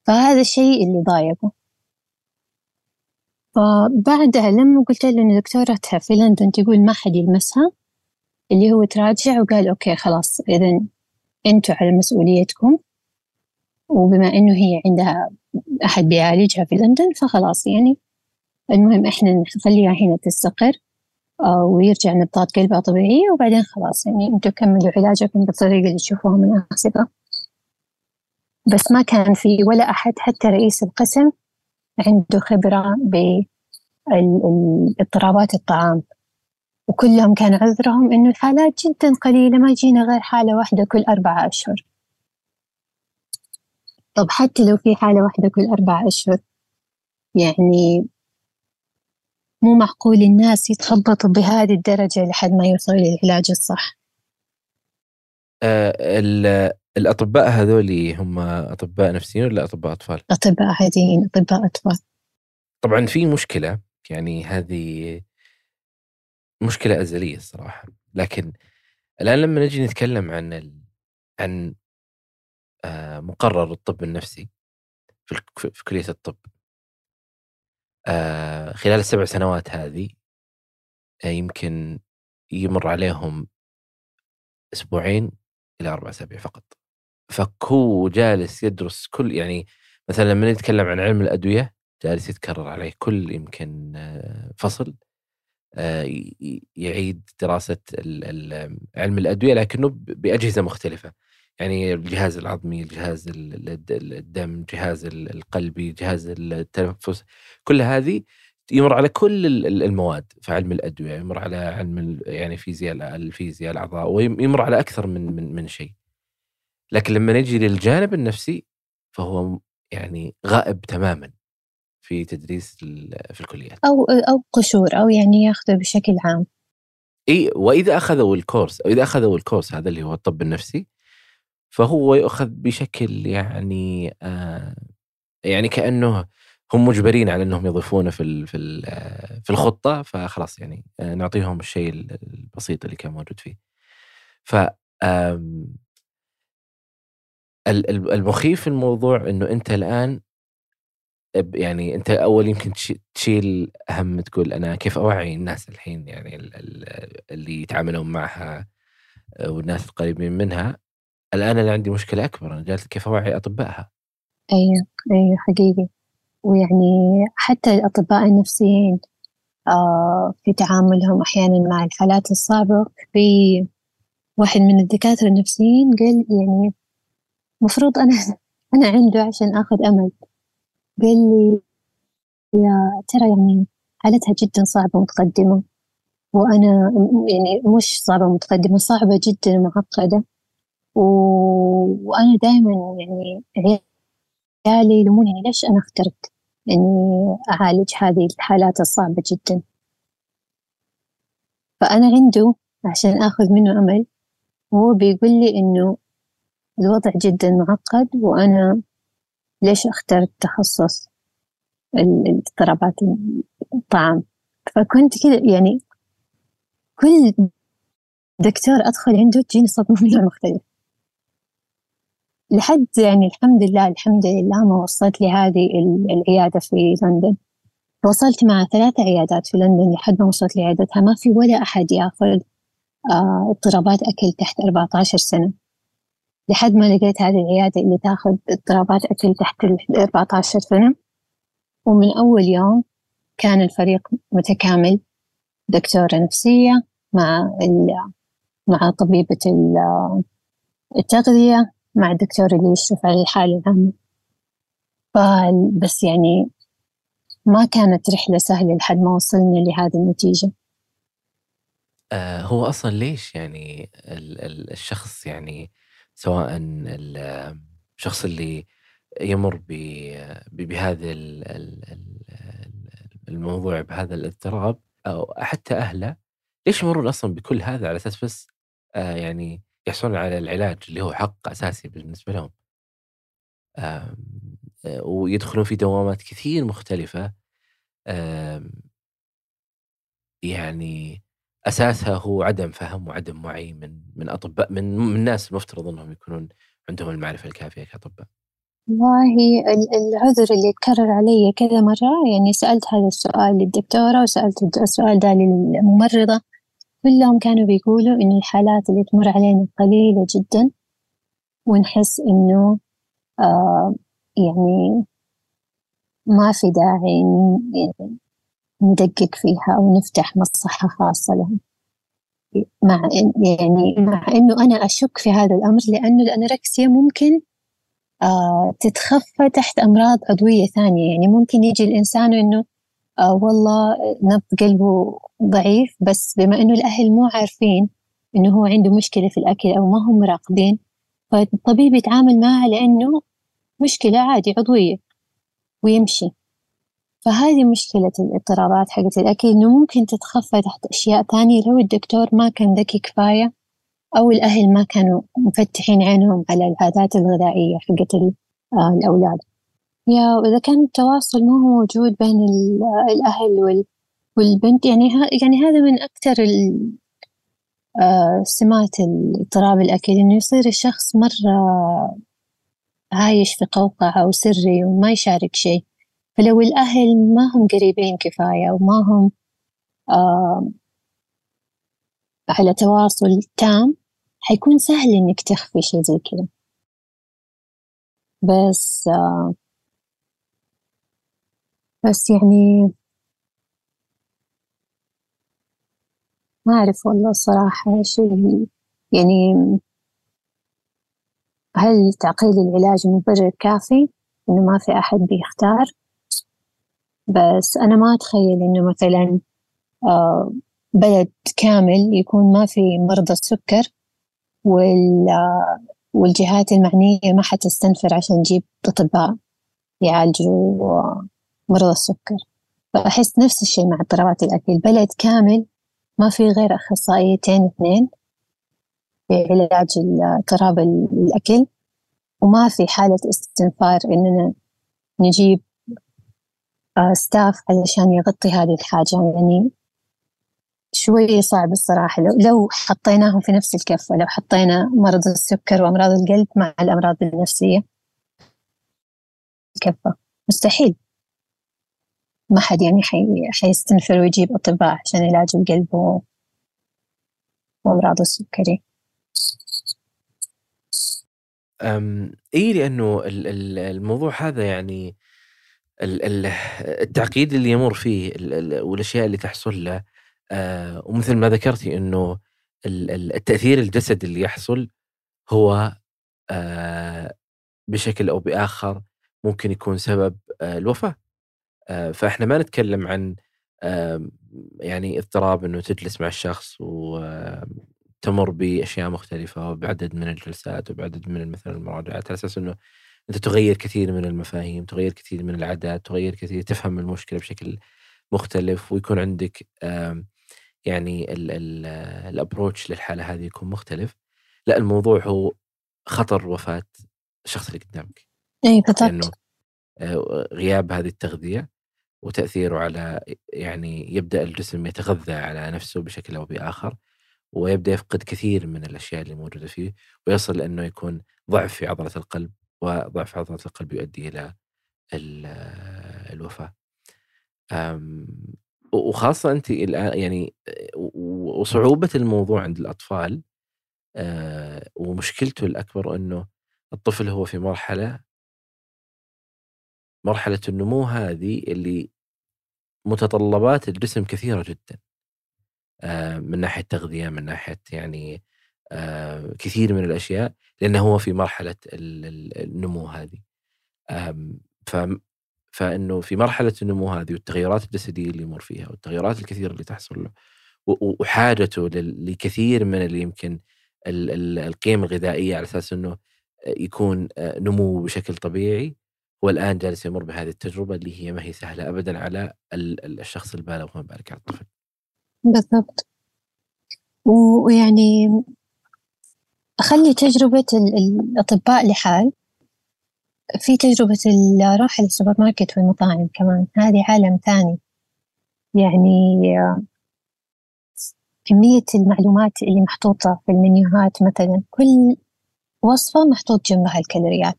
فهذا الشيء اللي ضايقه. فبعدها لما قلت له إن دكتورتها في لندن تقول ما حد يلمسها اللي هو تراجع وقال أوكي خلاص إذا أنتوا على مسؤوليتكم. وبما إنه هي عندها أحد بيعالجها في لندن فخلاص يعني. المهم إحنا نخليها هنا تستقر آه، ويرجع نبضات قلبها طبيعية وبعدين خلاص يعني أنتوا كملوا علاجكم بالطريقة اللي تشوفوها مناسبة. بس ما كان في ولا أحد حتى رئيس القسم عنده خبرة باضطرابات الطعام. وكلهم كان عذرهم إنه الحالات جدا قليلة ما يجينا غير حالة واحدة كل أربعة أشهر. طب حتى لو في حالة واحدة كل أربعة أشهر يعني مو معقول الناس يتخبطوا بهذه الدرجة لحد ما يوصلوا للعلاج الصح. الأطباء هذول هم أطباء نفسيين ولا أطباء أطفال؟ أطباء عاديين أطباء أطفال. طبعا في مشكلة يعني هذه مشكلة أزلية الصراحة. لكن الآن لما نجي نتكلم عن ال... عن آه، مقرر الطب النفسي في, في كلية الطب. آه، خلال السبع سنوات هذه آه، يمكن يمر عليهم أسبوعين إلى أربع أسابيع فقط. فهو جالس يدرس كل يعني مثلا لما نتكلم عن علم الأدوية جالس يتكرر عليه كل يمكن فصل يعيد دراسة علم الأدوية لكنه بأجهزة مختلفة. يعني الجهاز العظمي الجهاز الدم الجهاز القلبي جهاز التنفس كل هذه يمر على كل المواد في علم الأدوية يمر على علم يعني فيزياء الفيزياء الأعضاء ويمر على أكثر من من من شيء. لكن لما نجي للجانب النفسي فهو يعني غائب تماما في تدريس في الكليات أو أو قشور أو يعني ياخذه بشكل عام إي وإذا أخذوا الكورس أو إذا أخذوا الكورس هذا اللي هو الطب النفسي فهو يؤخذ بشكل يعني آه يعني كأنه هم مجبرين على إنهم يضيفونه في في في الخطة فخلاص يعني آه نعطيهم الشيء البسيط اللي كان موجود فيه. ف المخيف في الموضوع إنه أنت الآن يعني أنت أول يمكن تشيل هم تقول أنا كيف أوعي الناس الحين يعني اللي يتعاملون معها آه، والناس القريبين منها. الآن أنا عندي مشكلة أكبر أنا جالس كيف أوعي أطبائها؟ أيوه أيوه حقيقي. ويعني حتى الاطباء النفسيين آه في تعاملهم أحيانا مع الحالات الصعبة في واحد من الدكاترة النفسيين قال يعني مفروض أنا أنا عنده عشان آخذ أمل. قال لي يا ترى يعني حالتها جدا صعبة ومتقدمة. وأنا يعني مش صعبة متقدمة صعبة جدا ومعقدة. و... وأنا دائما يعني عيالي يلوموني ليش أنا اخترت إني أعالج هذه الحالات الصعبة جدا. فأنا عنده عشان آخذ منه أمل هو بيقول لي إنه الوضع جدا معقد وأنا ليش اخترت تخصص اضطرابات الطعام؟ فكنت كذا يعني كل دكتور أدخل عنده تجيني صدمة من نوع مختلف لحد يعني الحمد لله الحمد لله ما وصلت لي هذه العيادة في لندن. وصلت مع ثلاثة عيادات في لندن لحد ما وصلت لعيادتها. ما في ولا أحد يأخذ آه، اضطرابات أكل تحت 14 سنة. لحد ما لقيت هذه العيادة اللي تاخذ اضطرابات أكل تحت ال 14 سنة. ومن أول يوم كان الفريق متكامل. دكتورة نفسية مع مع طبيبة التغذية مع الدكتور اللي يشرف على الحالة العامة. بس يعني ما كانت رحلة سهلة لحد ما وصلنا لهذه النتيجة. آه هو أصلا ليش يعني الشخص يعني سواء الشخص اللي يمر بهذا الموضوع بهذا الاضطراب أو حتى أهله ليش يمرون أصلا بكل هذا على أساس بس آه يعني يحصلون على العلاج اللي هو حق أساسي بالنسبة لهم؟ آه ويدخلون في دوامات كثير مختلفة يعني أساسها هو عدم فهم وعدم وعي من من أطباء من من ناس المفترض إنهم يكونون عندهم المعرفة الكافية كأطباء. والله العذر اللي تكرر علي كذا مرة يعني سألت هذا السؤال للدكتورة وسألت السؤال ده للممرضة كلهم كانوا بيقولوا إنه الحالات اللي تمر علينا قليلة جدا ونحس إنه آه يعني ما في داعي يعني ندقق فيها أو نفتح مصحة خاصة لهم. مع يعني مع إنه أنا أشك في هذا الأمر لأنه الأنوركسيا ممكن آه تتخفى تحت أمراض عضوية ثانية. يعني ممكن يجي الإنسان إنه آه والله نبض قلبه ضعيف بس بما إنه الأهل مو عارفين إنه هو عنده مشكلة في الأكل أو ما هم مراقبين فالطبيب يتعامل معها لأنه مشكلة عادي عضوية ويمشي. فهذه مشكلة الاضطرابات حقت الأكل إنه ممكن تتخفى تحت أشياء ثانية لو الدكتور ما كان ذكي كفاية أو الأهل ما كانوا مفتحين عينهم على العادات الغذائية حقت آه، الأولاد. يا وإذا كان التواصل ما هو موجود بين الأهل والبنت يعني يعني هذا من أكثر آه، سمات اضطراب الأكل إنه يصير الشخص مرة عايش في قوقعة وسري وما يشارك شيء. فلو الأهل ما هم قريبين كفاية وما هم آه على تواصل تام حيكون سهل إنك تخفي شيء زي كذا. بس آه بس يعني ما أعرف والله الصراحة إيش يعني هل تعقيد العلاج مبرر كافي؟ إنه ما في أحد بيختار؟ بس أنا ما أتخيل إنه مثلا آه بلد كامل يكون ما في مرضى السكر والجهات المعنية ما حتستنفر عشان تجيب أطباء يعالجوا مرضى السكر. فأحس نفس الشيء مع اضطرابات الأكل. بلد كامل ما في غير أخصائيتين اثنين في علاج اضطراب الأكل وما في حالة استنفار إننا نجيب ستاف علشان يغطي هذه الحاجة. يعني شوي صعب الصراحة. لو, لو حطيناهم في نفس الكفة لو حطينا مرض السكر وأمراض القلب مع الأمراض النفسية كفة. مستحيل. ما حد يعني حي... حيستنفر ويجيب أطباء عشان علاج القلب و... وأمراض السكري. أم إيه لأنه الموضوع هذا يعني التعقيد اللي يمر فيه والأشياء اللي تحصل له. آه، ومثل ما ذكرتي إنه التأثير الجسدي اللي يحصل هو آه، بشكل أو بآخر ممكن يكون سبب آه، الوفاة. فإحنا ما نتكلم عن يعني اضطراب إنه تجلس مع الشخص وتمر بأشياء مختلفة وبعدد من الجلسات وبعدد من مثلا المراجعات على أساس إنه أنت تغير كثير من المفاهيم، تغير كثير من العادات، تغير كثير تفهم المشكلة بشكل مختلف ويكون عندك يعني الابروتش للحالة هذه يكون مختلف. لا الموضوع هو خطر وفاة الشخص اللي قدامك. اي بالضبط. آه، غياب هذه التغذية وتأثيره على يعني يبدأ الجسم يتغذى على نفسه بشكل أو بآخر ويبدأ يفقد كثير من الأشياء اللي موجودة فيه ويصل لأنه يكون ضعف في عضلة القلب وضعف عضله القلب يؤدي إلى الوفاة. وخاصة انت الآن يعني وصعوبة الموضوع عند الأطفال آه، ومشكلته الأكبر إنه الطفل هو في مرحلة مرحلة النمو هذه اللي متطلبات الجسم كثيرة جدا آه، من ناحية تغذيه من ناحية يعني آه، كثير من الأشياء لأنه هو في مرحلة النمو هذه فإنه في مرحلة النمو هذه والتغيرات الجسدية اللي يمر فيها والتغيرات الكثيرة اللي تحصل له وحاجته لكثير من اللي يمكن القيم الغذائية على أساس إنه يكون آه، نمو بشكل طبيعي هو الآن جالس يمر بهذه التجربة اللي هي ما هي سهلة ابدا على الشخص البالغ وما بالك على الطفل. بالضبط. ويعني أخلي تجربة الأطباء لحال. في تجربة الراحة للسوبر ماركت والمطاعم كمان. هذه عالم ثاني. يعني كمية المعلومات اللي محطوطة في المنيوهات مثلا. كل وصفة محطوط جنبها الكالوريات.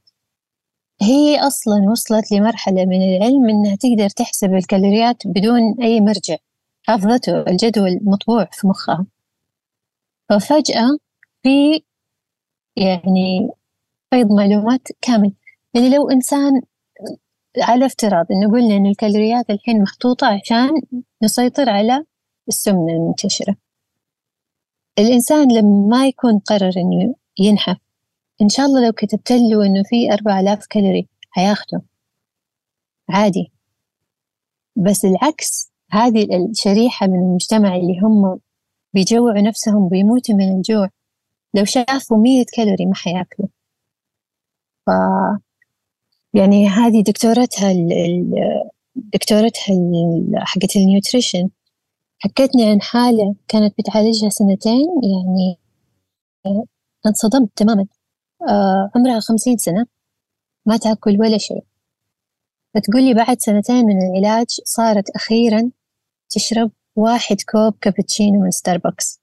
هي أصلا وصلت لمرحلة من العلم إنها تقدر تحسب الكالوريات بدون أي مرجع. حافظته الجدول مطبوع في مخها. ففجأة في يعني فيض معلومات كامل. يعني لو إنسان على افتراض إنه قلنا إن الكالوريات الحين محطوطة عشان نسيطر على السمنة المنتشرة. الإنسان لما ما يكون قرر إنه ينحف إن شاء الله لو كتبت له إنه في أربعة آلاف كالوري هياخده عادي. بس العكس هذه الشريحة من المجتمع اللي هم بيجوعوا نفسهم بيموتوا من الجوع. لو شافوا مية كالوري ما حياكلوا. ف يعني هذه دكتورتها دكتورتها حقت ال nutrition حكتني عن حالة كانت بتعالجها سنتين يعني انصدمت تماما. آه عمرها خمسين سنة ما تأكل ولا شيء. فتقول لي بعد سنتين من العلاج صارت أخيرا تشرب واحد كوب كابتشينو من ستاربكس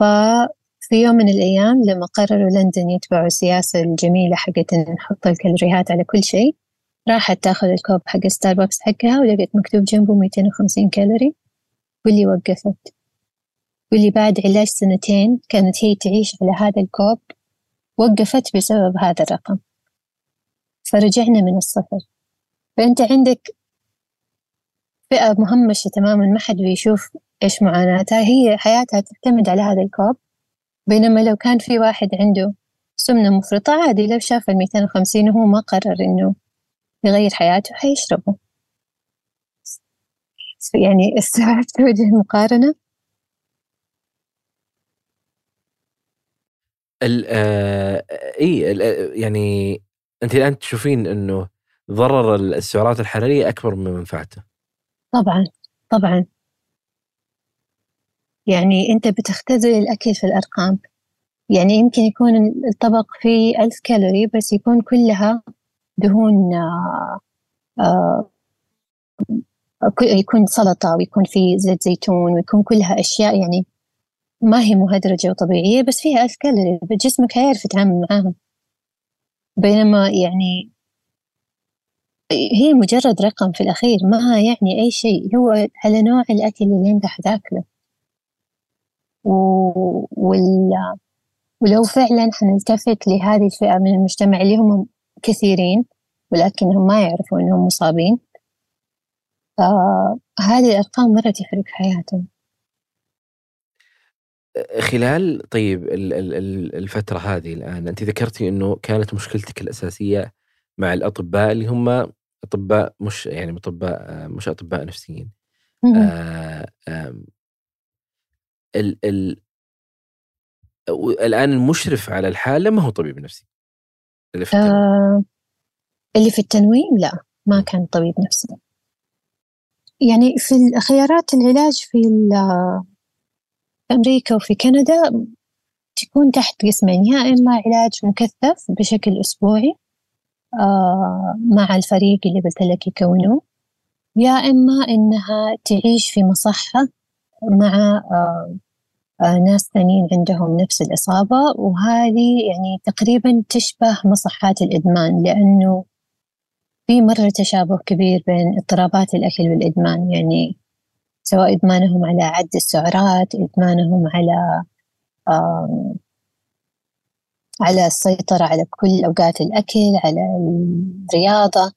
ففي يوم من الأيام لما قرروا لندن يتبعوا السياسة الجميلة حقت إن نحط الكالوريات على كل شيء راحت تاخذ الكوب حق ستاربكس حقها ولقيت مكتوب جنبه 250 كالوري واللي وقفت. واللي بعد علاج سنتين كانت هي تعيش على هذا الكوب وقفت بسبب هذا الرقم. فرجعنا من الصفر فأنت عندك فئة مهمشة تماما ما حد بيشوف إيش معاناتها هي حياتها تعتمد على هذا الكوب بينما لو كان في واحد عنده سمنة مفرطة عادي لو شاف الميتين وخمسين وهو ما قرر إنه يغير حياته حيشربه. يعني استوعبت وجه المقارنة؟ ال آه إي يعني أنت الآن تشوفين إنه ضرر السعرات الحرارية أكبر من منفعته. طبعا طبعا. يعني أنت بتختزل الأكل في الأرقام. يعني يمكن يكون الطبق فيه ألف كالوري بس يكون كلها دهون آه، آه، يكون سلطة ويكون في زيت زيتون ويكون كلها أشياء يعني ما هي مهدرجة وطبيعية بس فيها ألف كالوري. جسمك حيعرف يتعامل معاها بينما يعني هي مجرد رقم في الأخير ما يعني أي شيء. هو على نوع الأكل اللي أنت حتاكله وال... ولو فعلا حنلتفت لهذه الفئة من المجتمع اللي هم كثيرين ولكنهم ما يعرفوا أنهم مصابين. فهذه الأرقام مرة تفرق في حياتهم. خلال طيب الفترة هذه الآن أنت ذكرتي أنه كانت مشكلتك الأساسية مع الأطباء اللي هم أطباء مش يعني أطباء مش أطباء نفسيين. آه ال ال الآن المشرف على الحالة ما هو طبيب نفسي؟ اللي في التنويم, آه اللي في التنويم لا ما كان طبيب نفسي. يعني في خيارات العلاج في أمريكا وفي كندا تكون تحت قسمين يا إما علاج مكثف بشكل أسبوعي آه مع الفريق اللي قلت لك يكونوه يا إما إنها تعيش في مصحة مع آه ناس ثانيين عندهم نفس الإصابة وهذه يعني تقريبا تشبه مصحات الإدمان لأنه في مرة تشابه كبير بين اضطرابات الأكل والإدمان يعني سواء إدمانهم على عد السعرات إدمانهم على على السيطرة على كل أوقات الأكل على الرياضة.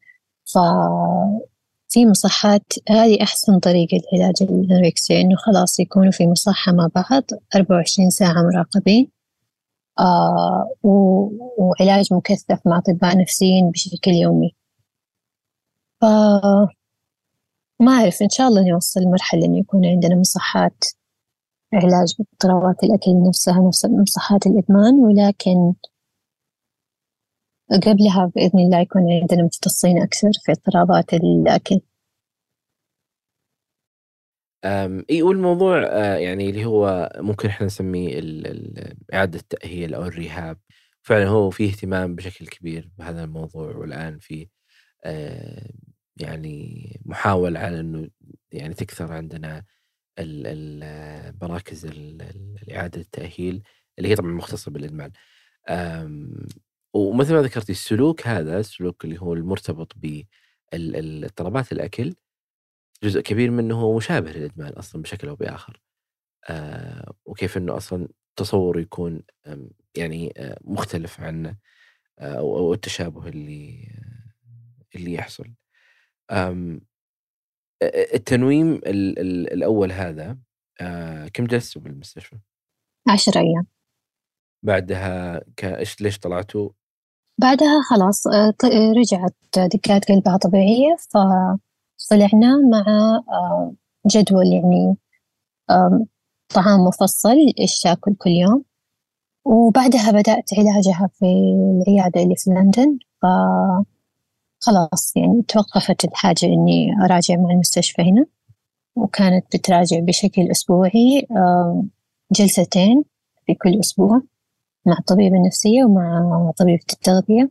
ففي مصحات هذه أحسن طريقة لعلاج الأنوركسيا إنه خلاص يكونوا في مصحة مع بعض 24 ساعة مراقبين. آه وعلاج مكثف مع أطباء نفسيين بشكل يومي. ف ما أعرف إن شاء الله نوصل لمرحلة إنه يكون عندنا مصحات علاج باضطرابات الأكل نفسها نفس مصحات الإدمان ولكن قبلها بإذن الله يكون عندنا مختصين أكثر في اضطرابات الأكل. إي والموضوع آه، يعني اللي هو ممكن إحنا نسميه إعادة التأهيل أو الريهاب فعلا هو في اهتمام بشكل كبير بهذا الموضوع والآن في آه، يعني محاولة على أنه يعني تكثر عندنا المراكز الإعادة التأهيل اللي هي طبعا مختصة بالإدمان. ومثل ما ذكرتي السلوك هذا السلوك اللي هو المرتبط باضطرابات الأكل جزء كبير منه هو مشابه للإدمان أصلا بشكل أو بآخر. آه، وكيف أنه أصلا تصور يكون يعني آه، مختلف عن آه، أو التشابه اللي اللي يحصل. التنويم ال ال الأول هذا كم جلستوا بالمستشفى؟ عشر أيام. بعدها إيش ليش طلعتوا؟ بعدها خلاص رجعت دقات قلبها طبيعية فطلعنا مع جدول يعني طعام مفصل إيش تاكل كل يوم. وبعدها بدأت علاجها في العيادة اللي في لندن ف خلاص يعني توقفت الحاجة إني أراجع مع المستشفى هنا. وكانت بتراجع بشكل أسبوعي جلستين في كل أسبوع. مع الطبيبة النفسية ومع طبيبة التغذية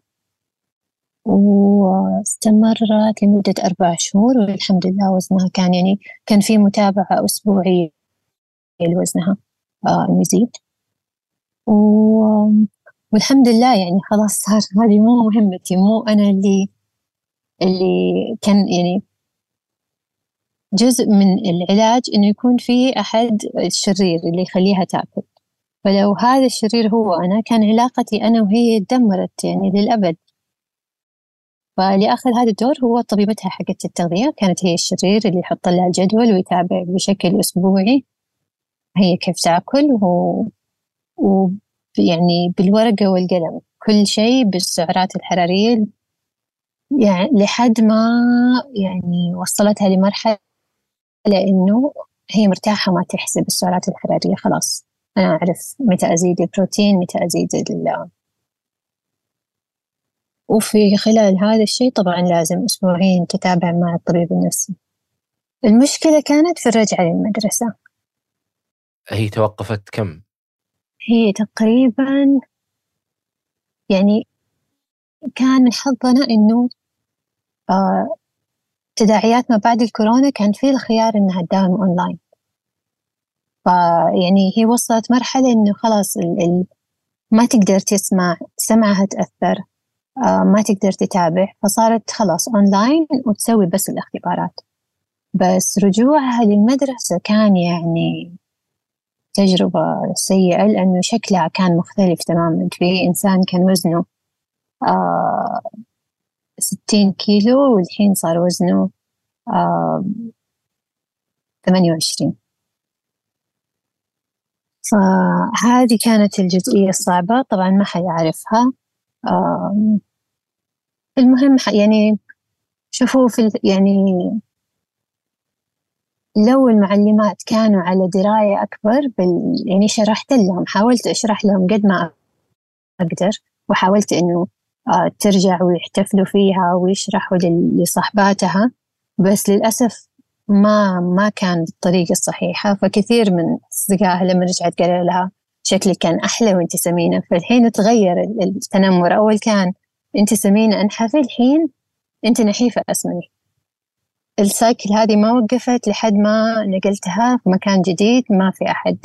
واستمرت لمدة أربع شهور والحمد لله وزنها كان يعني كان في متابعة أسبوعية لوزنها يزيد. والحمد لله يعني خلاص صار هذه مو مهمتي مو أنا اللي اللي كان يعني جزء من العلاج إنه يكون في أحد الشرير اللي يخليها تأكل. فلو هذا الشرير هو أنا كان علاقتي أنا وهي تدمرت يعني للأبد. فاللي أخذ هذا الدور هو طبيبتها حقت التغذية كانت هي الشرير اللي يحط لها الجدول ويتابع بشكل أسبوعي. هي كيف تأكل و... و يعني بالورقة والقلم كل شيء بالسعرات الحرارية يعني لحد ما يعني وصلتها لمرحلة إنه هي مرتاحة ما تحسب السعرات الحرارية خلاص. أنا أعرف متى أزيد البروتين متى أزيد ال وفي خلال هذا الشيء طبعا لازم أسبوعين تتابع مع الطبيب النفسي. المشكلة كانت في الرجعة للمدرسة. هي توقفت كم؟ هي تقريبا يعني كان من حظنا إنه آه تداعيات ما بعد الكورونا كان في الخيار إنها تداوم أونلاين. فيعني هي وصلت مرحلة إنه خلاص ال ال ما تقدر تسمع سمعها تأثر آه ما تقدر تتابع. فصارت خلاص أونلاين وتسوي بس الاختبارات. بس رجوعها للمدرسة كان يعني تجربة سيئة لأنه شكلها كان مختلف تماما. في إنسان كان وزنه آه ستين كيلو والحين صار وزنه ثمانية وعشرين. فهذه كانت الجزئية الصعبة. طبعا ما حد يعرفها. المهم يعني شوفوا في يعني لو المعلمات كانوا على دراية أكبر بال يعني شرحت لهم حاولت أشرح لهم قد ما أقدر وحاولت إنه آه، ترجع ويحتفلوا فيها ويشرحوا لصحباتها. بس للأسف ما ما كان بالطريقة الصحيحة فكثير من أصدقائها لما رجعت قالوا لها شكلك كان أحلى وأنت سمينة فالحين تغير التنمر. أول كان أنت سمينة أنحفي الحين أنت نحيفة أسمني. السايكل هذه ما وقفت لحد ما نقلتها في مكان جديد ما في أحد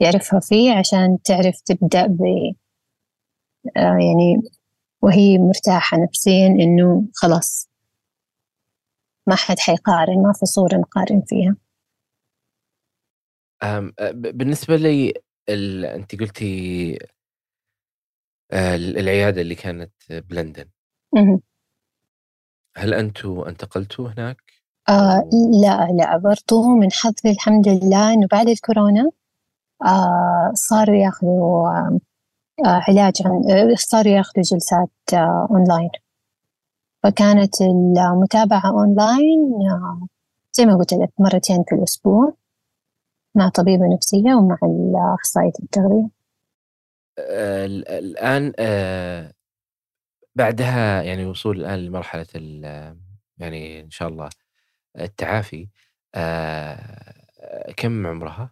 يعرفها فيه عشان تعرف تبدأ ب آه يعني وهي مرتاحة نفسيا إنه خلاص ما حد حيقارن ما في صورة نقارن فيها. بالنسبة لي ال... أنت قلتي آه، العيادة اللي كانت بلندن هل أنتوا انتقلتوا هناك؟ آه لا لا برضو من حظي الحمد لله إنه بعد الكورونا آه صاروا ياخذوا آه علاج عن آه، صاروا ياخذوا جلسات آه أونلاين فكانت المتابعة أونلاين آه زي ما قلت لك مرتين في الأسبوع مع طبيبة نفسية ومع أخصائية التغذية آه، الآن آه، بعدها يعني وصول الآن لمرحلة يعني إن شاء الله التعافي. آه، كم عمرها؟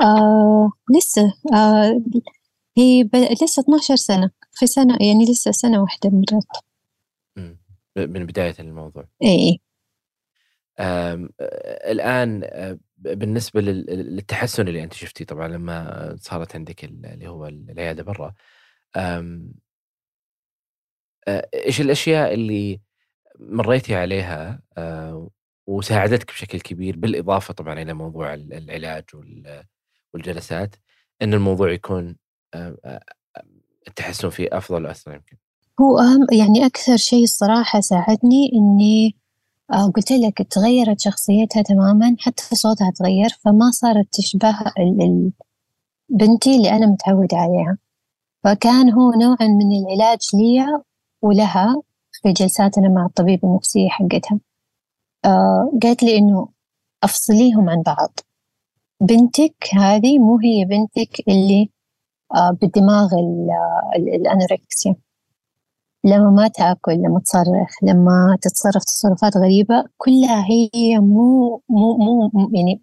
آه لسه آه هي ب... لسه 12 سنة في سنة يعني لسه سنة واحدة مرت من بداية الموضوع. اي الآن بالنسبة للتحسن اللي أنت شفتيه طبعا لما صارت عندك اللي هو العيادة برا إيش الأشياء اللي مريتي عليها وساعدتك بشكل كبير بالإضافة طبعا إلى موضوع العلاج والجلسات أن الموضوع يكون التحسن فيه أفضل وأسرع يمكن؟ هو أهم يعني أكثر شيء الصراحة ساعدني إني آه، قلت لك تغيرت شخصيتها تماما حتى صوتها تغير فما صارت تشبه بنتي اللي أنا متعودة عليها. فكان هو نوعا من العلاج لي ولها في جلساتنا مع الطبيب النفسية حقتها. آه قالت لي إنه أفصليهم عن بعض. بنتك هذه مو هي بنتك اللي آه بالدماغ الأنوركسيا. لما ما تأكل لما تصرخ لما تتصرف تصرفات غريبة كلها هي مو مو مو يعني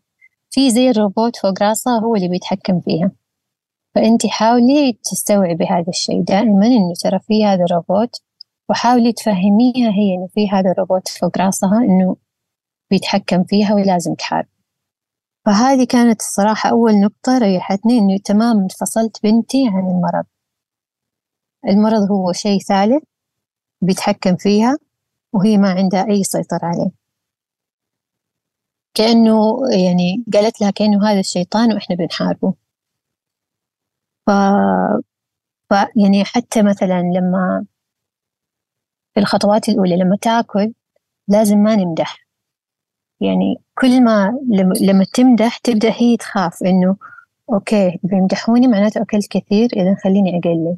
في زي الروبوت فوق راسها هو اللي بيتحكم فيها. فأنت حاولي تستوعبي هذا الشيء. دائما إنه ترى في هذا الروبوت وحاولي تفهميها هي إنه في هذا الروبوت فوق راسها إنه بيتحكم فيها ولازم تحارب. فهذه كانت الصراحة أول نقطة ريحتني إنه تمام فصلت بنتي عن المرض. المرض هو شيء ثالث بيتحكم فيها وهي ما عندها أي سيطرة عليه. كأنه يعني قالت لها كأنه هذا الشيطان وإحنا بنحاربه. ف... ف يعني حتى مثلا لما في الخطوات الأولى لما تأكل لازم ما نمدح. يعني كل ما لما تمدح تبدأ هي تخاف إنه أوكي بيمدحوني معناته أكلت كثير إذا خليني أقلل.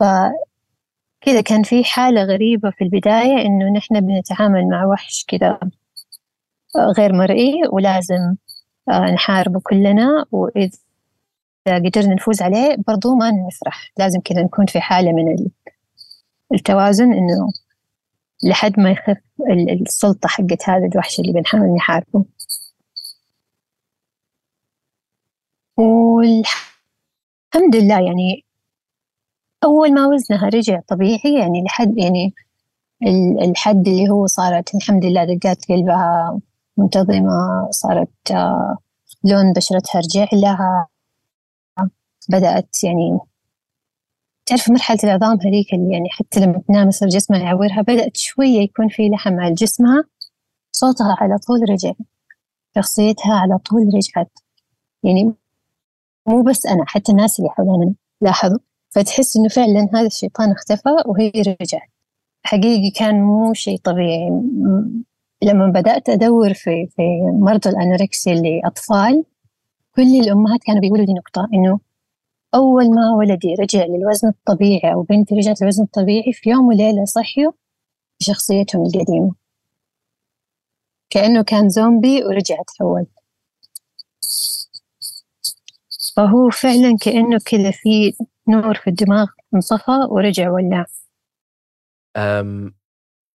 فكذا كان في حالة غريبة في البداية إنه نحن بنتعامل مع وحش كذا غير مرئي ولازم آه، نحاربه كلنا وإذا قدرنا نفوز عليه برضو ما نفرح لازم كذا نكون في حالة من التوازن إنه لحد ما يخف السلطة حقت هذا الوحش اللي بنحاول نحاربه. والحمد لله يعني أول ما وزنها رجع طبيعي يعني لحد يعني الحد اللي هو صارت الحمد لله دقات قلبها منتظمة صارت آه، لون بشرتها رجع لها بدأت يعني تعرف مرحلة العظام هذيك اللي يعني حتى لما تنام يصير جسمها يعورها بدأت شوية يكون في لحم على جسمها صوتها على طول رجع شخصيتها على طول رجعت يعني مو بس أنا حتى الناس اللي حولنا لاحظوا فتحس إنه فعلا هذا الشيطان اختفى وهي رجعت. حقيقي كان مو شيء طبيعي. لما بدأت أدور في في مرضى الأنوركسيا اللي أطفال كل الأمهات كانوا بيقولوا لي نقطة إنه أول ما ولدي رجع للوزن الطبيعي أو بنتي رجعت للوزن الطبيعي في يوم وليلة صحيوا بشخصيتهم القديمة. كأنه كان زومبي ورجع تحول فهو فعلا كأنه كذا في نور في الدماغ انطفى ورجع ولع أم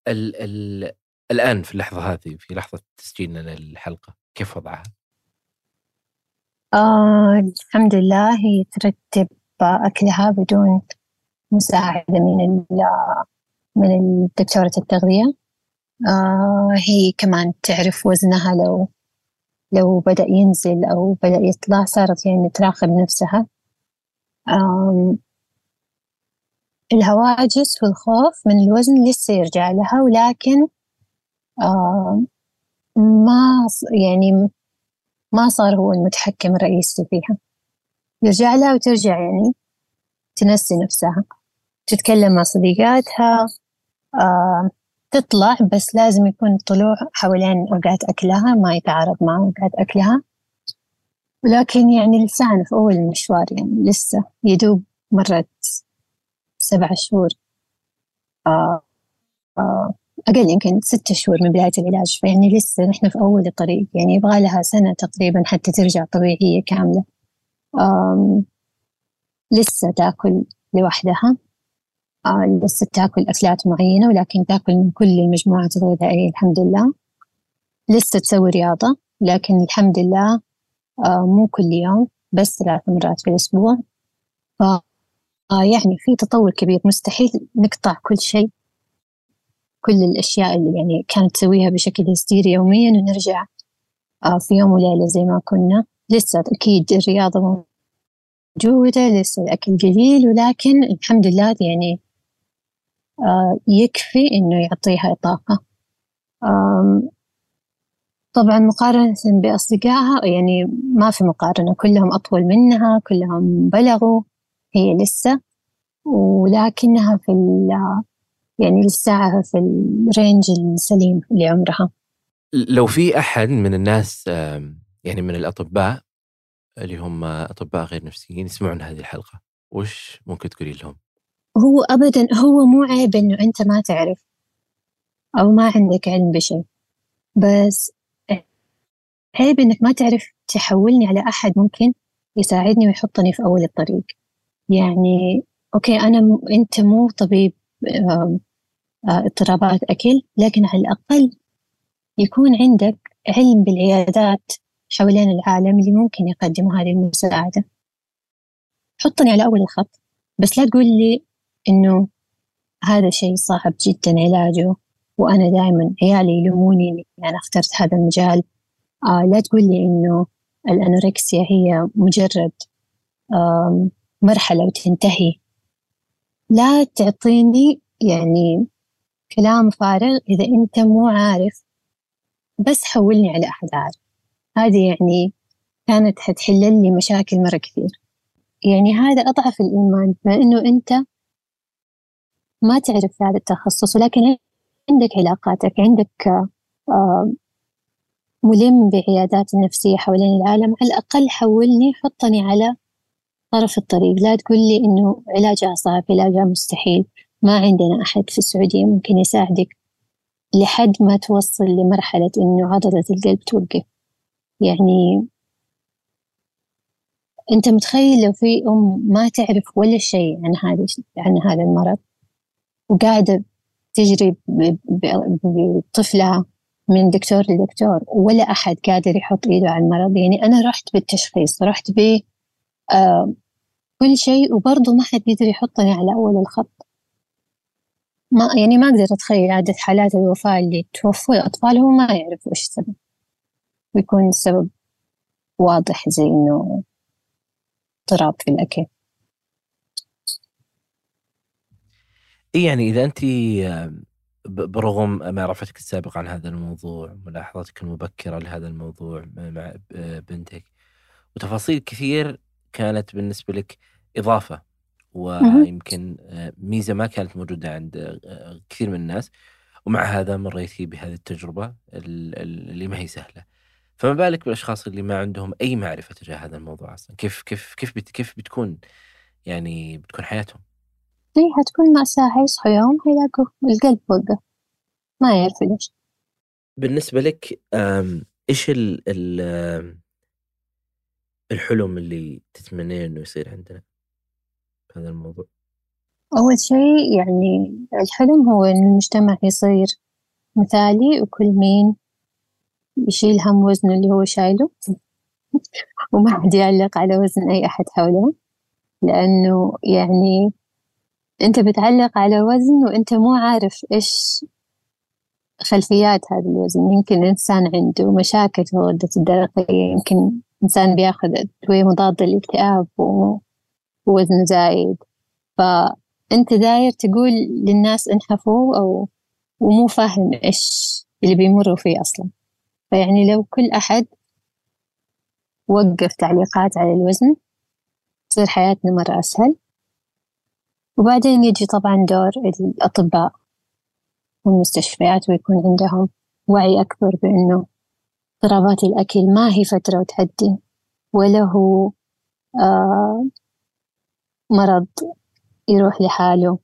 ال ال الآن في اللحظة هذه في لحظة تسجيلنا للحلقة كيف وضعها؟ آه الحمد لله هي ترتب أكلها بدون مساعدة من من الدكتورة التغذية آه هي كمان تعرف وزنها لو لو بدأ ينزل أو بدأ يطلع صارت يعني تراقب نفسها. الهواجس والخوف من الوزن لسه يرجع لها ولكن ما يعني ما صار هو المتحكم الرئيسي فيها. يرجع لها وترجع يعني تنسي نفسها تتكلم مع صديقاتها تطلع بس لازم يكون الطلوع حوالين أوقات أكلها ما يتعارض مع أوقات أكلها. ولكن يعني لسان في أول المشوار يعني لسه يدوب مرت سبع شهور. آه آه أقل يمكن ستة شهور من بداية العلاج. فيعني لسه نحن في أول الطريق يعني يبغى لها سنة تقريبا حتى ترجع طبيعية كاملة. لسه تأكل لوحدها. آه لسه تاكل أكلات معينة ولكن تاكل من كل المجموعات الغذائية الحمد لله. لسه تسوي رياضة لكن الحمد لله آه مو كل يوم بس ثلاث مرات في الأسبوع. ف آه يعني في تطور كبير مستحيل نقطع كل شيء كل الأشياء اللي يعني كانت تسويها بشكل هستيري يوميا ونرجع في يوم وليلة زي ما كنا. لسه أكيد الرياضة موجودة لسه الأكل قليل ولكن الحمد لله يعني يكفي إنه يعطيها طاقة طبعا مقارنة بأصدقائها يعني ما في مقارنة كلهم أطول منها كلهم بلغوا هي لسه ولكنها في يعني لسه في الرينج السليم لعمرها لو في أحد من الناس يعني من الأطباء اللي هم أطباء غير نفسيين يسمعون هذه الحلقة وش ممكن تقولي لهم؟ هو أبدا هو مو عيب إنه أنت ما تعرف أو ما عندك علم بشيء بس عيب إنك ما تعرف تحولني على أحد ممكن يساعدني ويحطني في أول الطريق. يعني أوكي أنا م... أنت مو طبيب آه، اضطرابات أكل لكن على الأقل يكون عندك علم بالعيادات حوالين العالم اللي ممكن يقدموا هذه المساعدة. حطني على أول الخط. بس لا تقول لي إنه هذا شيء صعب جدا علاجه وأنا دائما عيالي يلوموني إني أنا اخترت هذا المجال. آه لا تقول لي إنه الأنوركسيا هي مجرد مرحلة وتنتهي. لا تعطيني يعني كلام فارغ إذا أنت مو عارف بس حولني على أحد عارف هذه يعني كانت حتحل لي مشاكل مرة كثير. يعني هذا أضعف الإيمان لأنه أنت ما تعرف هذا التخصص ولكن عندك علاقاتك عندك آه، ملم بعيادات النفسية حوالين العالم على الأقل حولني حطني على طرف الطريق. لا تقول لي إنه علاجها صعب علاجها مستحيل. ما عندنا أحد في السعودية ممكن يساعدك لحد ما توصل لمرحلة إنه عضلة القلب توقف. يعني أنت متخيل لو في أم ما تعرف ولا شيء عن هذا عن هذا المرض؟ وقاعدة تجري بطفلها من دكتور لدكتور ولا أحد قادر يحط إيده على المرض. يعني أنا رحت بالتشخيص رحت ب آه كل شيء وبرضه ما حد يقدر يحطني على أول الخط. ما يعني ما أقدر أتخيل عدد حالات الوفاة اللي توفوا الأطفال هو ما يعرف وش السبب ويكون السبب واضح زي إنه اضطراب في الأكل. إيه يعني إذا أنت برغم معرفتك السابقة عن هذا الموضوع ملاحظتك المبكرة لهذا الموضوع مع بنتك وتفاصيل كثير كانت بالنسبة لك إضافة ويمكن آه، ميزة ما كانت موجودة عند آه، كثير من الناس ومع هذا مريتي بهذه التجربة اللي ما هي سهلة. فما بالك بالأشخاص اللي ما عندهم أي معرفة تجاه هذا الموضوع أصلا؟ كيف كيف كيف بت كيف بتكون يعني بتكون حياتهم؟ اي حتكون مأساة. حيصحوا يوم حيلاقوا القلب وقف ما يعرفوا ليش بالنسبة لك إيش ال ال الحلم اللي تتمنين إنه يصير عندنا؟ هذا الموضوع؟ أول شيء يعني الحلم هو إن المجتمع يصير مثالي وكل مين يشيل هم وزنه اللي هو شايله. وما حد يعلق على وزن أي أحد حوله. لأنه يعني أنت بتعلق على وزن وأنت مو عارف إيش خلفيات هذا الوزن. يمكن إنسان عنده مشاكل في الغدة الدرقية يمكن إنسان بياخذ أدوية مضادة للاكتئاب ووزنه زايد. فأنت داير تقول للناس انحفوا أو ومو فاهم إيش اللي بيمروا فيه أصلا. فيعني لو كل أحد وقف تعليقات على الوزن تصير حياتنا مرة أسهل. وبعدين يجي طبعا دور الأطباء والمستشفيات ويكون عندهم وعي أكبر بأنه اضطرابات الأكل ما هي فترة وتعدي ولا هو آه مرض يروح لحاله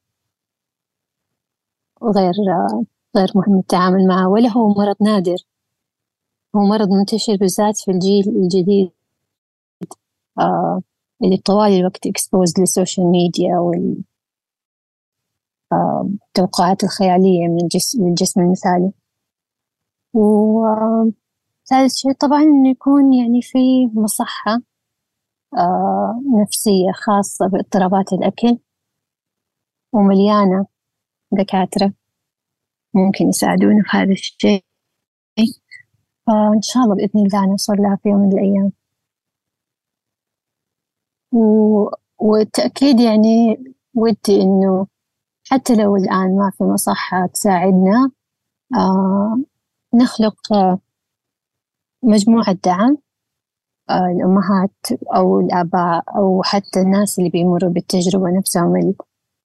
وغير آه غير مهم التعامل معه ولا هو مرض نادر. هو مرض منتشر بالذات في الجيل الجديد آه اللي طوال الوقت exposed لل social media وال التوقعات الخيالية من الجسم, الجسم المثالي. وثالث شيء طبعا إنه يكون يعني في مصحة آه، نفسية خاصة باضطرابات الأكل ومليانة دكاترة ممكن يساعدونا في هذا الشيء. فإن شاء الله بإذن الله نوصل لها في يوم من الأيام. و... والتأكيد يعني ودي إنه حتى لو الآن ما في مصحة تساعدنا آه نخلق مجموعة دعم آه الأمهات أو الآباء أو حتى الناس اللي بيمروا بالتجربة نفسهم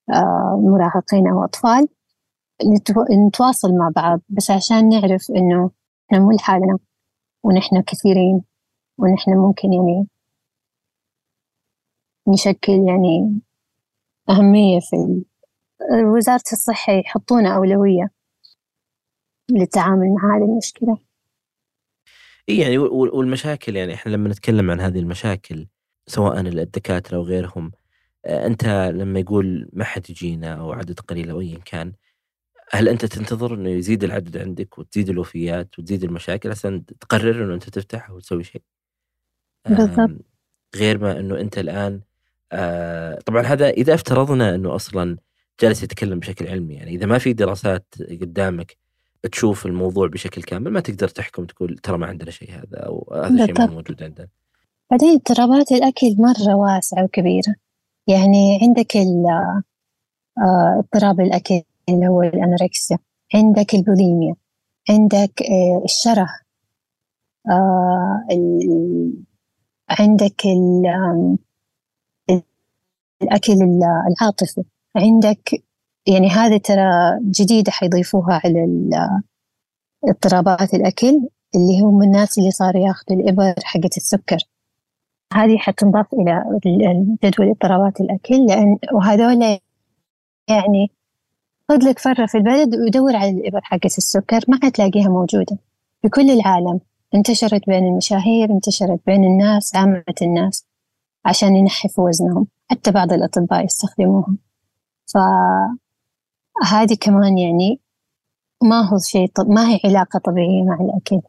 آه، المراهقين أو أطفال نتواصل مع بعض. بس عشان نعرف إنه إحنا مو لحالنا ونحن كثيرين ونحن ممكن يعني نشكل يعني أهمية في وزارة الصحة يحطون أولوية للتعامل مع هذه المشكلة. إيه يعني والمشاكل يعني إحنا لما نتكلم عن هذه المشاكل سواء الدكاترة أو غيرهم آه، أنت لما يقول ما حد يجينا أو عدد قليل أو أيا كان هل أنت تنتظر أنه يزيد العدد عندك وتزيد الوفيات وتزيد المشاكل عشان تقرر أنه أنت تفتح أو تسوي شيء؟ بالضبط. غير ما أنه أنت الآن آه طبعا هذا إذا افترضنا أنه أصلا جالس يتكلم بشكل علمي. يعني إذا ما في دراسات قدامك تشوف الموضوع بشكل كامل ما تقدر تحكم تقول ترى ما عندنا شيء هذا أو هذا الشيء ما موجود عندنا. بعدين اضطرابات الأكل مرة واسعه وكبيره يعني عندك آه، اضطراب الأكل اللي هو الأنوركسيا. عندك البوليميا. عندك آه، الشره آه، عندك الأكل العاطفي. عندك يعني هذه ترى جديدة حيضيفوها على اضطرابات الأكل اللي هم الناس اللي صاروا ياخذوا الإبر حقة السكر. هذه حتنضاف إلى جدول اضطرابات الأكل لأن وهذول يعني خذ لك فرة في البلد ودور على الإبر حقة السكر ما حتلاقيها موجودة. في كل العالم انتشرت بين المشاهير انتشرت بين الناس عامة الناس عشان ينحفوا وزنهم. حتى بعض الأطباء يستخدموها فهذه كمان يعني ما هو شيء طب ما هي علاقة طبيعية مع الأكل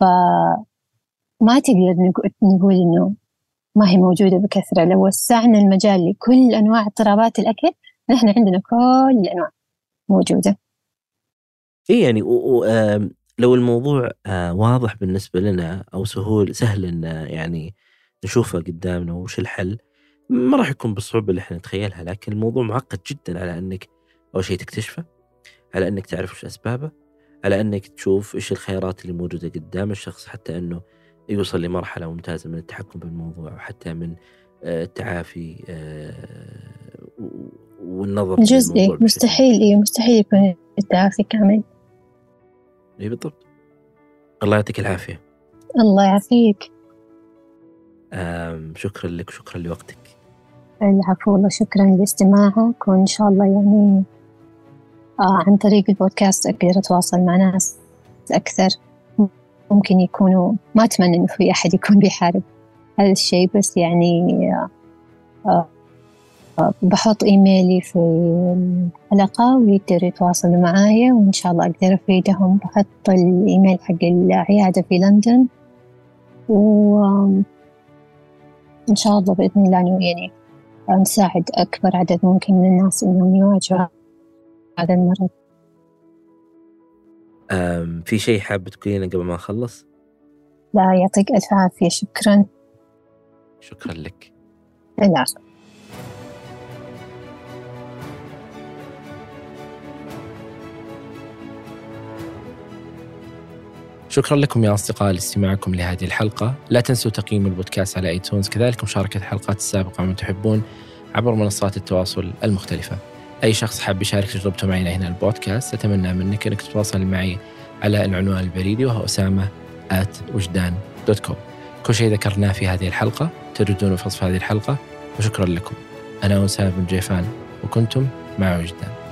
فما تقدر نقول إنه ما هي موجودة بكثرة. لو وسعنا المجال لكل أنواع اضطرابات الأكل نحن عندنا كل الأنواع موجودة. إيه يعني و... و... لو الموضوع آه، واضح بالنسبة لنا أو سهول سهل إن يعني نشوفه قدامنا وش الحل ما راح يكون بالصعوبة اللي إحنا نتخيلها لكن الموضوع معقد جدا على إنك أول شيء تكتشفه على إنك تعرف وش أسبابه على إنك تشوف إيش الخيارات اللي موجودة قدام الشخص حتى إنه يوصل لمرحلة ممتازة من التحكم بالموضوع وحتى من آه، التعافي آه، والنظر جزئي. مستحيل إيه مستحيل يكون التعافي كامل. اي بالضبط. الله يعطيك العافية. الله يعافيك. شكرا لك وشكرا لوقتك. العفو والله شكرا لاستماعك وإن شاء الله يعني آه عن طريق البودكاست أقدر أتواصل مع ناس أكثر. ممكن يكونوا ما أتمنى إنه في أحد يكون بيحارب هذا الشيء بس يعني آه آه بحط إيميلي في الحلقة ويقدروا يتواصلوا معايا وإن شاء الله أقدر أفيدهم. بحط الإيميل حق العيادة في لندن وإن شاء الله بإذن الله يعني نساعد أكبر عدد ممكن من الناس إنهم يواجهوا هذا المرض. في شيء حاب تقولينه قبل ما نخلص؟ لا يعطيك ألف عافية. شكرا. شكرا لك. العفو شكرا لكم يا أصدقاء لاستماعكم لهذه الحلقة. لا تنسوا تقييم البودكاست على ايتونز كذلك مشاركة الحلقات السابقة من تحبون عبر منصات التواصل المختلفة. أي شخص حاب يشارك تجربته معنا هنا البودكاست أتمنى منك أنك تتواصل معي على العنوان البريدي وهو أسامة at وجدان dot com كل شيء ذكرناه في هذه الحلقة. تجدونه في وصف هذه الحلقة. وشكرا لكم. أنا أسامة بن جيفان وكنتم مع وجدان.